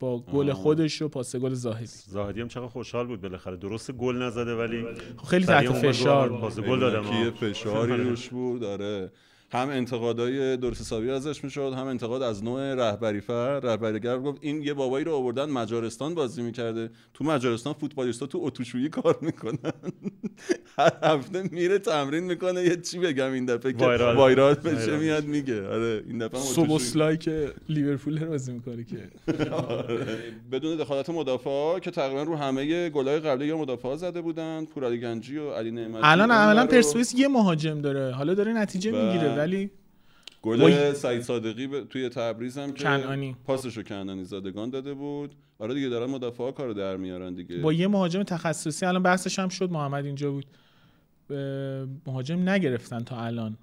با گل. خودش و پاس گل زاهدی. زاهدی هم چقدر خوشحال بود بالاخره. درست گل نزده ولی خیلی تحت فشار پاس گل دادم فشاری روش بود آره. هم انتقادای درست حسابی ازش می‌شد هم انتقاد از نوع رهبری فر رهبریگر گفت این یه بابایی رو آوردن مجارستان بازی می‌کرده تو مجارستان فوتبالیستا تو اتوشویی کار می‌کنن [laughs] هر هفته میره تمرین می‌کنه یه چی بگم این دفعه که وایرال. بشه وایرال. میاد میگه آره این دفعه. سوبوسلای که لیورپول رو بازی می‌کنه که آره. بدون دخالت مدافع که تقریبا رو همه گلای قبلی یا مدافع زده بودن پورعلی گنجی و علی نعمتی الان عملا پرسپولیس یه مهاجم داره حالا داره نتیجه بله. می‌گیره ولی گل. سعید صادقی به- توی تبریز هم که کنعانی. پاسشو کنعانی زادگان داده بود آره دیگه دارن مدافعا کارو در میارن دیگه با یه مهاجم تخصصی الان بحثش هم شد محمد اینجا بود مهاجم نگرفتن تا الان.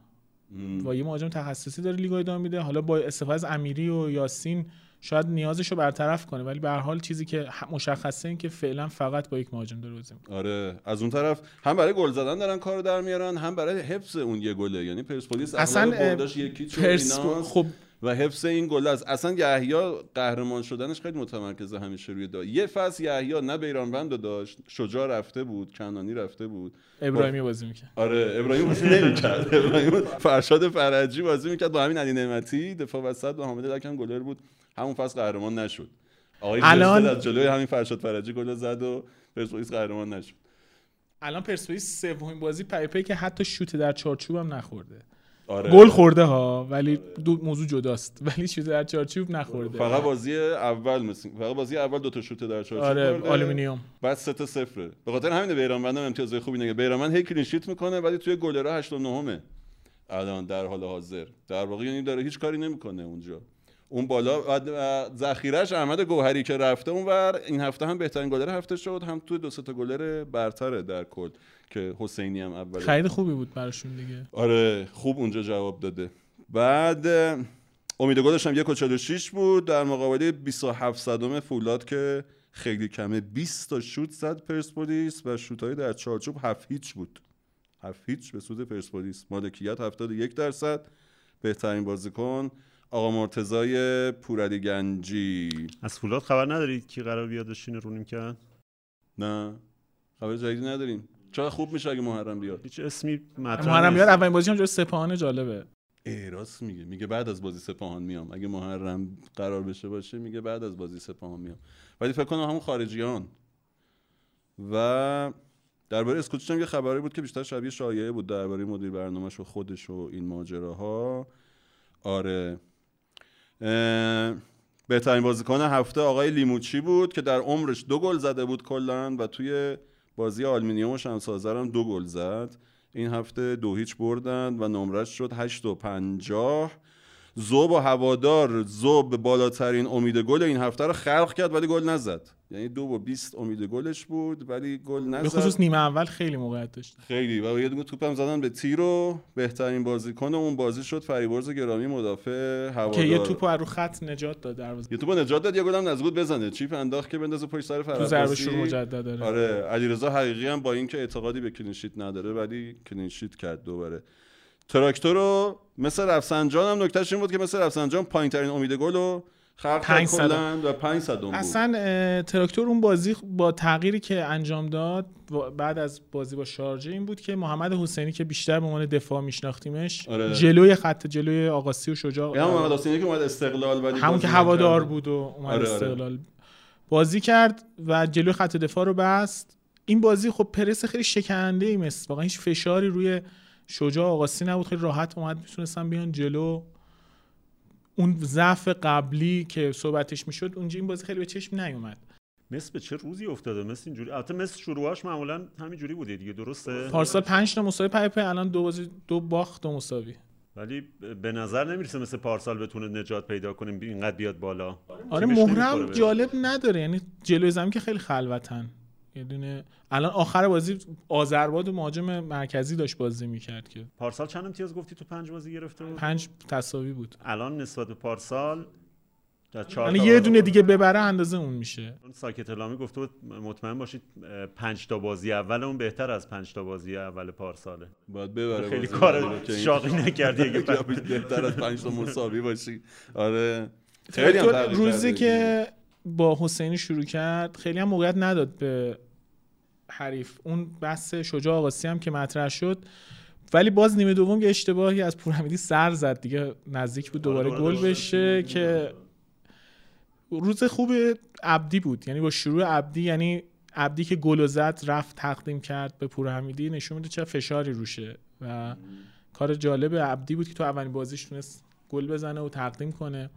با یه مهاجم تخصصی داره لیگو ادامه میده حالا با استفاده از امیری و یاسین شاید نیازش رو برطرف کنه ولی به هر حال چیزی که مشخصه این که فعلا فقط با یک مهاجم داره بازی. آره از اون طرف هم برای گل زدن دارن کارو در میارن هم برای حفظ اون یه گله. یعنی پرسپولیس اصلا اصلا اه، برداش یکی خب. و حفظ این گل است. اصلا یحیی قهرمان شدنش خیلی متمرکزه همیشه روی دا یه فصل یحیی نه بیرانوند داشت. شجاع رفته بود کنانی رفته بود. ابراهیمی بازی می‌کنه آره ابراهیم بازی نمی‌کرد. ابراهیم فرشاد فرجی بازی می‌کرد. با همین علی نعمتی دفاع وسط با حامد لکم گلر بود. همون فصل قهرمان نشد. آقای الان-. از جلوی همین فرشاد فرجی گل زد و پرسپولیس قهرمان نشد. الان پرسپولیس سومین بازی پیپی که حتی شوت در چارچوب هم نخورده. آره. گل خورده ها ولی دو موضوع جداست. [laughs] ولی شوت در چارچوب نخورده. فقط بازی اول مثل فقط بازی اول دو تا شوت در چارچوب آره. آلومینیوم. بعد سه تا صفره. به خاطر همین بیرانوند هم امتیازهای خوبی نگه بیرانوند هی clean sheet می‌کنه ولی توی گلرها 8 و 9 الان در حال حاضر. در واقع یعنی داره هیچ کاری نمی‌کنه اونجا. اون بالا ذخیرش احمد گوهری که رفته اونور. این هفته هم بهترین گلر هفته شد. هم توی دو تا گلر برتره در کل که حسینی هم اول خرید خوبی بود براشون دیگه. آره خوب اونجا جواب داده. بعد امید گلش هم یک و 46 بود. در مقابله 27 صدم فولاد که خیلی کمه. 20 تا شوت زد پرسپولیس و شوت های در چارچوب هفت هیچ بود. هفت هیچ به سود پرسپولیس. مالکیت 71 درصد. بهترین بازیکن آقا مرتضای پورعلی گنجی. از فولاد خبر ندارید کی قرار بیاد بشینه رو نه. خبر جدیدی نداریم. چقدر خوب میشه اگه محرم بیاد؟ هیچ اسمی مطرح محرم. بیاد اولین بازی هم سپاهان جالبه. ای راست میگه. میگه بعد از بازی سپاهان میام. اگه محرم قرار بشه باشه میگه بعد از بازی سپاهان میام. ولی فکر کنم همون خارجیان. و درباره اسکوچیچ هم یه خبری بود که بیشتر شبیه شایعه بود. درباره مدیر برنامهش و خودش و این ماجراها. آره. بهترین بازیکن هفته آقای لیموچی بود که در عمرش دو گل زده بود کلا و توی بازی آلومینیوم و شمس‌آذر هم دو گل زد. این هفته دو هیچ بردن و نمرش شد 8 و 50 ذوب و هوادار ذوب بالاترین امید گل این هفته رو خلق کرد ولی گل نزد. یعنی دو و 20 امید گلش بود ولی گل نزد. خصوص نیمه اول خیلی موقعیت داشت. خیلی. و یه دونه توپم زدن به تیر و بهترین بازیکن اون بازی شد. فریبرز گرامی مدافع هوادار. که یه توپو از رو خط نجات داد دروازه یه توپو نجات داد یه گلم نزد بود بزنه. chip انداخت که بندازه پشت سر تو ضربه شور مجدد داره. آره علیرضا حقیقی هم با اینکه اعتقادی به clean sheet نداره ولی clean sheet کرد دوباره. تراکتور و مس رفسنجان هم نکتهش این بود که مس رفسنجان پایین ترین امید گل رو خلق کرد پنج صدم. کلاً و 5 صدم بود اصلا تراکتور اون بازی با تغییری که انجام داد بعد از بازی با شارجه این بود که محمد حسینی که بیشتر به عنوان دفاع میشناختیمش آره. جلوی خط جلوی آقاسی و شجاع یه هم محمد حسینی که اومد استقلال ولی همون که هوادار. بود و اومد آره، آره. استقلال بازی کرد و جلوی خط دفاع رو بست این بازی خب پرس خیلی شکننده ای مثل واقعا هیچ فشاری روی شجاع آقاسی نبود خیلی راحت اومد می‌تونستن بیان جلو. اون ضعف قبلی که صحبتش می‌شد اونجا این بازی خیلی به چشم نیومد. مصر به چه روزی افتاده؟ مثل اینجوری البته مثل شروعاش معمولا همینجوری بوده دیگه درسته؟ پارسال 5 تا مساوی پیپه الان دو بازی دو باخت دو مساوی. ولی به نظر نمی‌رسه مثل پارسال بتونه نجات پیدا کنیم اینقدر بیاد بالا. آره بهش. جالب نداره یعنی جلوی زمین که خیلی خلوتن. یه دونه الان آخر بازی آذرباد و مهاجم مرکزی داشت بازی می‌کرد که. پارسال چند امتیاز گفتی تو پنج بازی گرفته بود؟ پنج تساوی بود. الان نسبت به پارسال یعنی یه دونه دیگه ببره اندازه اون میشه. اون ساکت الامی گفته بود مطمئن باشید پنج تا بازی اول اون بهتر از پنج تا بازی اول پارساله. باید ببره خیلی کار شاقی نکردی اگه بهتر از پنج تا مساوی باشی. آره. خیلی روزی که با حسینی شروع کرد خیلی هم موقعیت نداد به حریف. اون بحث شجاع آقاسی هم که مطرح شد. ولی باز نیمه دوم یه اشتباهی از پورحمیدی سر زد دیگه نزدیک بود دوباره دوباره گل دوباره بشه که روز خوب عبدی بود. یعنی با شروع عبدی یعنی عبدی که گل و زد رفت تقدیم کرد به پورحمیدی نشون میده چه فشاری روشه و کار جالب عبدی بود که تو اولین بازیش تونست گل بزنه و تقدیم کنه.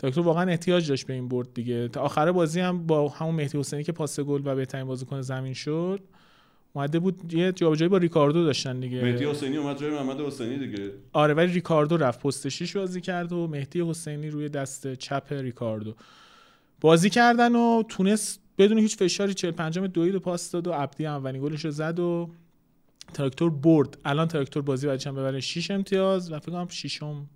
تراکتور واقعا احتیاج داشت به این برد دیگه. تا آخر بازی هم با همون مهدی حسینی که پاس گل و بهترین بازیکن زمین شد اومده بود یه جابجایی با ریکاردو داشتن دیگه. مهدی حسینی اومد جای محمد حسینی دیگه. آره ولی ریکاردو رفت. پست شیش بازی کرد و مهدی حسینی روی دست چپ ریکاردو. بازی کردن و تونست بدون هیچ فشاری 40 پنجم دوید و پاس داد و عبدی اولین گلش رو زد و تراکتور برد. الان تراکتور بازی بعدش هم ببره 6 امتیاز و فکر کنم ششم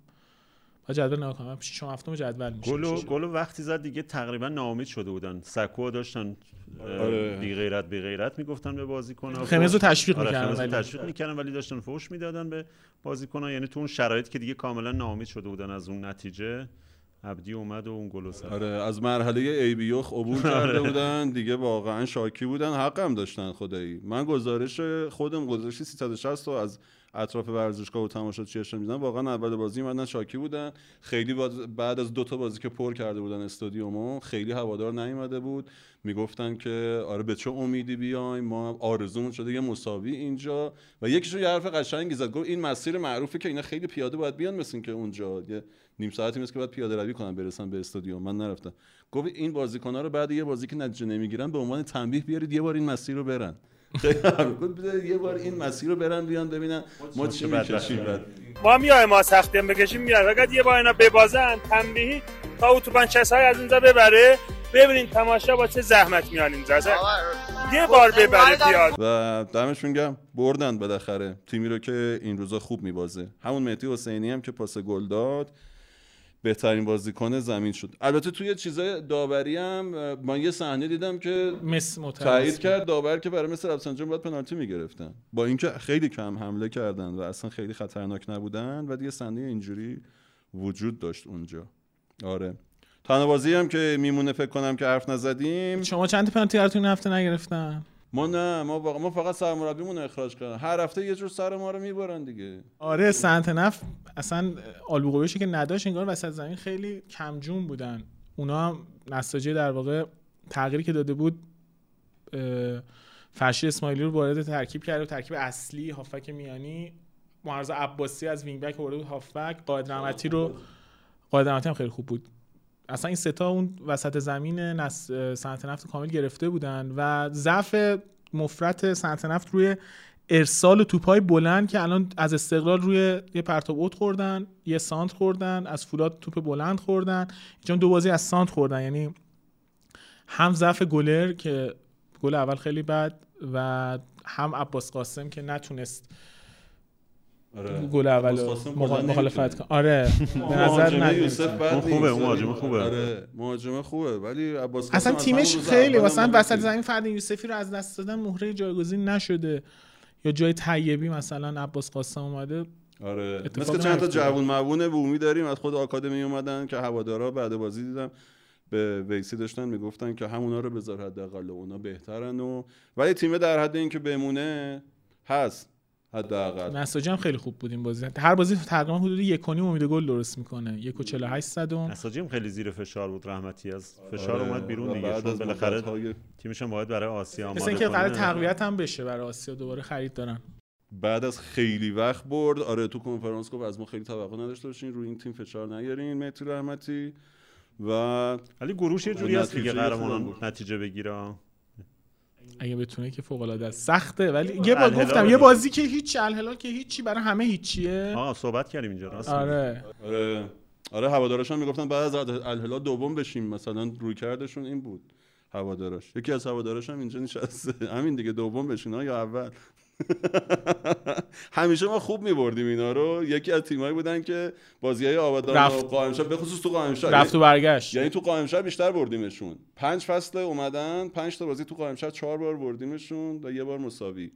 با جدول نگاه کنم. ششم هفتم جدول میشه. گل و گل رو وقتی زد دیگه تقریبا ناامید شده بودن. سکو داشتن آره. بی غیرت بی غیرت می‌گفتن به بازیکن‌ها. خمز رو تشویق آره می‌کردن ولی. تشویق می‌کردن ولی داشتن فوش می‌دادن به بازیکن‌ها. یعنی تو اون شرایط که دیگه کاملا ناامید شده بودن از اون نتیجه عبدی اومد و اون گل رو زد. آره از مرحله ای بی عبور [laughs] کرده بودن. دیگه واقعا شاکی بودن. حق هم داشتن خدایی. من گزارش خودم گزارش 360 رو از اطراف ورزشگاه و تماشاچی داشتم دیدم واقعا اول بازی اومدن شاکی بودن. خیلی بعد از دو تا بازی که پر کرده بودن استادیومو خیلی هوادار نیومده بود. می‌گفتن که آره به چه امیدی بیایم؟ ما آرزومون شده یه مساوی اینجا. و یکیشون یه حرف قشنگی زد گفت این مسیر معروفه که اینا خیلی پیاده باید بیان مثل که اونجا. یه نیم ساعتی مثل که باید پیاده روی کنن برسن به استادیوم. من نرفتم. گفت این بازیکن‌ها رو بعد یه بازی که نتیجه نمی‌گیرن به عنوان تنبیه بیارید یه بار این مسیر رو برن. یه بار این مسیر رو برن بیان ببینن ما چی چه بدبختی. می‌کشیم ما میایم ما سختی هم بکشیم میایم فقط یه بار اینا ببازن تنبیهی تا اتوبان های از اینجا ببره. ببینین تماشا با چه زحمت میان اینجا یه بار ببره بیاد. و دمشون گم بردن بالاخره. تیمی رو که این روزا خوب میبازه. همون مهدی حسینی هم که پاس گل داد. بهترین بازیکن زمین شد. البته توی چیزای داوری هم من یه صحنه دیدم که مس. تایید کرد. داور که برای مثل رفسنجان باید پنالتی می‌گرفتن. با اینکه خیلی کم حمله کردن و اصلا خیلی خطرناک نبودن و دیگه صحنه اینجوری وجود داشت اونجا. آره. تنها بازی هم که میمونه فکر کنم که حرف نزدیم. شما چند پنالتی براتون این هفته نگرفتن؟ ما نه ما واقعا ما فقط سرمربیمون رو اخراج کردن. هر هفته یه جور سر ما رو می‌برن دیگه. آره سنت نف اصلا آلبوقویشی که نداشت انگار وسط زمین خیلی کمجون بودن. اونا هم نساجی در واقع تغییری که داده بود اه، فرشی اسماعیلی رو وارد ترکیب کرده و ترکیب اصلی هافک میانی معرض عباسی از وینگ بک آورده بود هافک. قائد رحمتی رو قائد رحمتی هم خیلی خوب بود. اصلا این ستا اون وسط زمین. صنعت نفت کامل گرفته بودن و ضعف مفرت صنعت نفت روی ارسال توپای بلند که الان از استقلال روی یه پرتاب اوت خوردن یه سانت خوردن از فولاد توپ بلند خوردن اینجا دو بازی از سانت خوردن یعنی هم ضعف گلر که گل اول خیلی بد و هم عباس قاسم که نتونست آره. گل اول مخالفت. کنه آره [laughs] به نظر یوسف اون خوبه، اون مهاجمه خوبه. آره مهاجمه خوبه ولی عباس اصلا از تیمش خیلی مثلا وسط. زمین فرد یوسفی رو از دست دادن مهره جایگزین نشده یا جای طیبی مثلا عباس قاسم اومده آره مثل چند تا. جوون مبونه بومی داریم از خود آکادمی اومدن که هوادارا بعد بازی دیدم به ویسی داشتن می‌گفتن که همونا رو بذار حداقل اونا بهترن و ولی تیم در حد اینکه بمونه هست حداقل. نساجی هم خیلی خوب بود این بازی. هر بازی تقریبا حدود یک و نیم امید گل درست می‌کنه. یک و 48 صدم نساجی هم خیلی زیر فشار بود رحمتی. از فشار آره، اومد بیرون دیگه. بعد چون از بالاخره مدت‌های- تیمش هم باید برای آسیا آماده اینکه قرار. تقویت هم بشه برای آسیا. دوباره خرید دارن. بعد از خیلی وقت برد. آره تو کنفرانس گفت از ما خیلی توقع نداشته باشین روی این تیم فشار نیارین مهدی رحمتی. و ولی گروش یه جوری هست دیگه نتیجه قهرمانان. نتیجه بگیره. اگه بتونه که فوق العاده است. سخته ولی یه بار گفتم یه. بازی که هیچ الهلال که هیچی برای همه هیچیه. آه صحبت کردیم اینجا راست. آره. آره. آره هوادارش هم می‌گفتن بعد از الهلال دوم بشیم. مثلا روی کردشون این بود هوادارش یکی از هوادارش هم اینجا نشسته. [laughs] همین دیگه دوم بشین. ها یا اول. [laughs] همیشه ما خوب میبردیم اینا رو. یکی از تیمایی بودن که بازی های آبادان رفت. و قائمشهر به خصوص تو قائمشهر رفت و برگشت. یعنی تو قائمشهر بیشتر بردیمشون. پنج فصل اومدن. پنج تا بازی تو قائمشهر چهار بار بردیمشون و یه بار مساوی.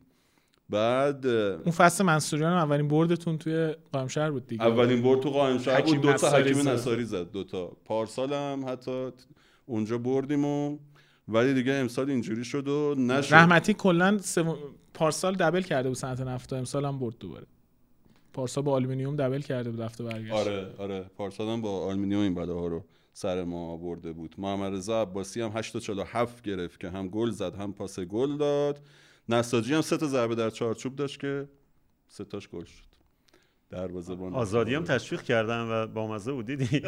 بعد اون فصل منصوریان اولین بردتون توی قائمشهر بود دیگه. اولین برد تو قائمشهر بود. دو تا حکیم زد. نصاری زد. دو تا. پارسال هم حتی اونجا بردیم و ولی دیگه امسال اینجوری شد و نشد. رحمتی کلا سوم- پارسال دبل کرده بود صنعت نفت امسال هم برد دوباره. پارسال با آلومینیوم دبل کرده بود رفت و برگشت. آره آره. پارسال هم با آلومینیوم این بلاها رو سر ما برده بود. محمد رضا عباسی هم 8 تا 47 گرفت که هم گل زد هم پاس گل داد. نساجی هم سه تا ضربه در چارچوب داشت که سه تاش گل شد. دروازه‌بان آزادی هم تشویق کردن و با مزه بود دیدی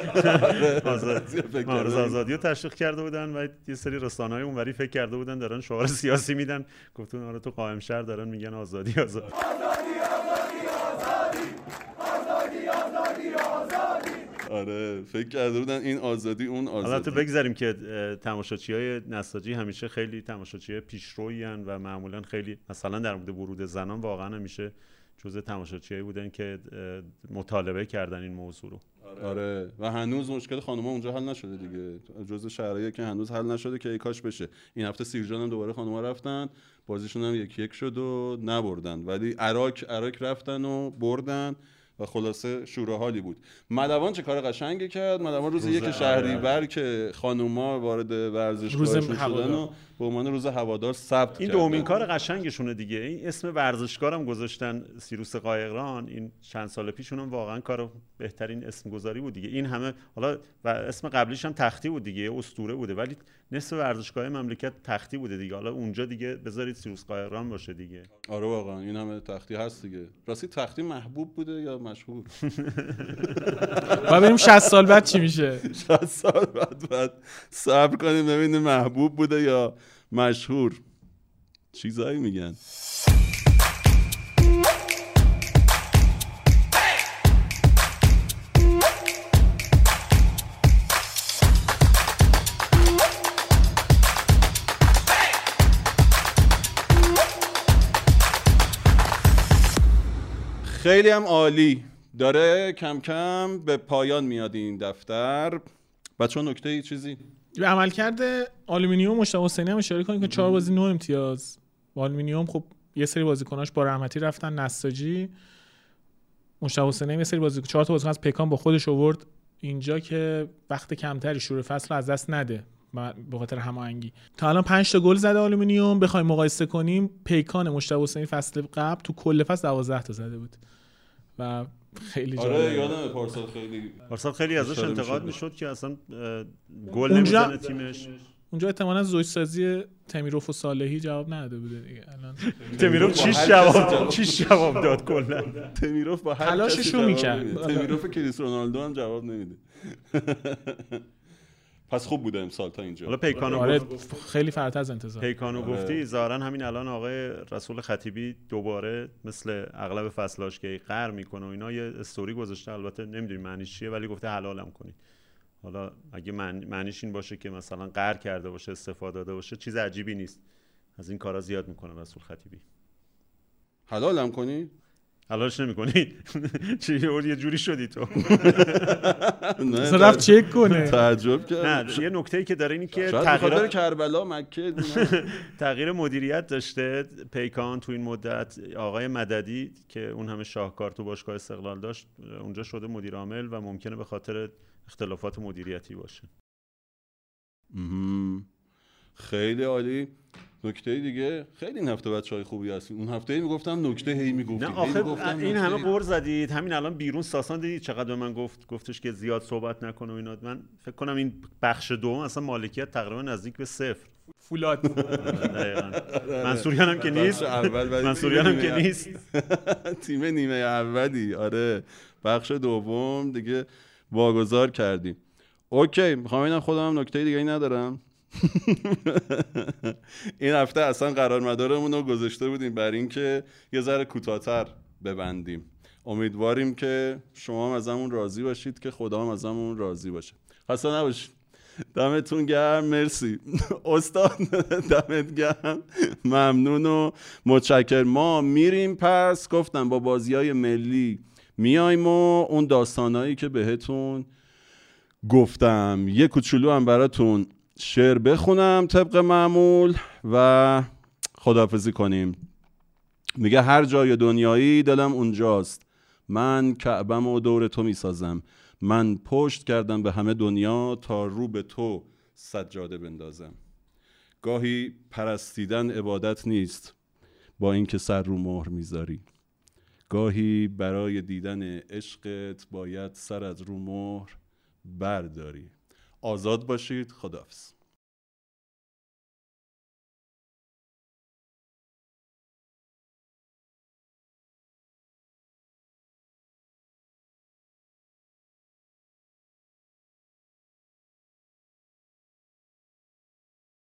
آزادی رو تشویق کرده بودن و یه سری رسانه های اونوری فکر کرده بودن دارن شعار سیاسی میدن. گفتون آره تو قائم شهر دارن میگن آزادی آزادی. آره فکر کرده بودن این آزادی اون آزادی. بگذاریم که تماشاچی های نساجی همیشه خیلی تماشاچی پیشرویی و معمولا خیلی مثلا در مورد ورود زنان واقعا همیشه جزء تماشاچی بودن که مطالبه کردن این موضوع رو. آره. و هنوز مشکل خانوما اونجا حل نشده دیگه. جزء شهرهایی که هنوز حل نشده که ای کاش بشه. این هفته سیرجان هم دوباره خانوما رفتن. بازیشون هم یکی یک شد و نبردن. ولی عراق عراق رفتن و بردن. و خلاصه شوره حالی بود مدوان چه کار قشنگی کرد مدوان روز, روز یک. شهریور که خانوما وارد ورزشگاهشون شدن هوادار. و به عنوان روز هوادار ثبت این. دومین کار قشنگشونه دیگه این اسم ورزشکارم گذاشتن سیروس قایقران این چند سال پیشون هم واقعا کار بهترین اسم گذاری بود دیگه این همه حالا و اسم قبلیش هم تختی بود دیگه اسطوره بوده ولی نصف ورزشگاه مملکت تختی بوده دیگه. حالا اونجا دیگه بذارید سیروس قایقران باشه دیگه. آره واقعا این همه تختی هست دیگه. راستی تختی محبوب بوده یا مشهور؟ و بریم 60 سال بعد چی میشه؟ 60 سال بعد بعد صبر کنیم ببینیم محبوب بوده یا مشهور. چیزایی میگن. خیلی هم عالی. داره کم کم به پایان میاد این دفتر. بچه نکته ای چیزی؟ به عملکرد آلومینیوم مشتاق حسینی هم اشاره کنیم که چهار بازی نو امتیاز. با آلومینیوم خب یه سری بازیکناش با رحمتی رفتن. نساجی. مشتاق حسینی یه سری بازیکن چهار تا بازیکن از پیکان با خودش آورد اینجا که وقت کمتری شروع فصل رو از دست نده. به خاطر هماهنگی. تا الان 5 تا گل زده آلومینیوم بخوایم مقایسه کنیم پیکان مشتاق حسینی فصل قبل تو کل فصل 12 تا زده بود. و خیلی آره جالبه. یادم پارسال خیلی پارسال خیلی ازش انتقاد می‌شد. که اصلا گل اونجا- نمی‌زنه تیمش. اونجا احتمالاً زوجسازی تمیروف و صالحی جواب نداده بوده دیگه. الان [laughs] تمیروف کسی جواب چیش جواب داد کلا؟ [laughs] تمیروف با هر تلاشش رو می‌کرد. تمیروف کریس رونالدو هم جواب نمیده. [laughs] پس خوب بوده امسال تا اینجا. حالا پیکانو آره گفت خیلی فراتر از انتظار. پیکانو آره. گفتی ظاهرا همین الان آقای رسول خطیبی دوباره مثل اغلب فصلاش که قهر می‌کنه و اینا یه استوری گذاشته. البته نمی‌دونیم معنیش چیه ولی گفته حلالم کنید. حالا اگه معنی- معنیش این باشه که مثلا قهر کرده باشه استفاده داده باشه چیز عجیبی نیست. از این کارا زیاد می‌کنه رسول خطیبی. حلالم کنی؟ حلالش نمی‌کنی. [laughs] چی یه جوری شدی تو. نه رفت چک کنه. تعجب کرد. نه یه نکته ای که داره اینی که تغییرات کربلا مکه. [laughs] تغییر مدیریت داشته پیکان تو این مدت. آقای مددی که اون همه شاهکار تو باشگاه استقلال داشت اونجا شده مدیر عامل و ممکنه به خاطر اختلافات مدیریتی باشه. خیلی عالی. نکته دیگه. خیلی این هفته بچه های خوبی هستیم اون هفته می‌گفتم نکته هی می‌گفتیم. نه آخه این همه قور زدید. همین الان بیرون ساسان دیدید چقدر به من گفت گفتش که زیاد صحبت نکنه و اینا. من فکر کنم این بخش دوم اصلا مالکیت تقریبا نزدیک به صفر. فولاد. دقیقاً. منصوریان هم که نیست. بخش اول ولی منصوریان هم تیم که نیمه- نیست. [laughs] تیم نیمه اولی. آره. بخش دوم دیگه واگذار کردیم. اوکی می‌خوام اینم خودم نکته دیگه ای ندارم. [laughs] این هفته اصلا قرار مدارمون رو گذاشته بودیم بر اینکه یه ذره کوتاهتر ببندیم. امیدواریم که شما هم ازمون راضی باشید که خدا هم ازمون راضی باشه. خسته نباشید. دمتون گرم. مرسی. [laughs] استاد دمت گرم. ممنون و متشکر ما میریم پس. گفتم با بازی های ملی میایم و اون داستانهایی که بهتون گفتم. یه کوچولو هم براتون شعر بخونم طبق معمول و خداحافظی کنیم. میگه هر جای دنیایی دلم اونجاست. من کعبم و دور تو می‌سازم. من پشت کردم به همه دنیا تا رو به تو سجاده بندازم. گاهی پرستیدن عبادت نیست با اینکه سر رو مهر می‌ذاری. گاهی برای دیدن عشقت باید سر از رو مهر برداری. آزاد باشید. خداحافظ.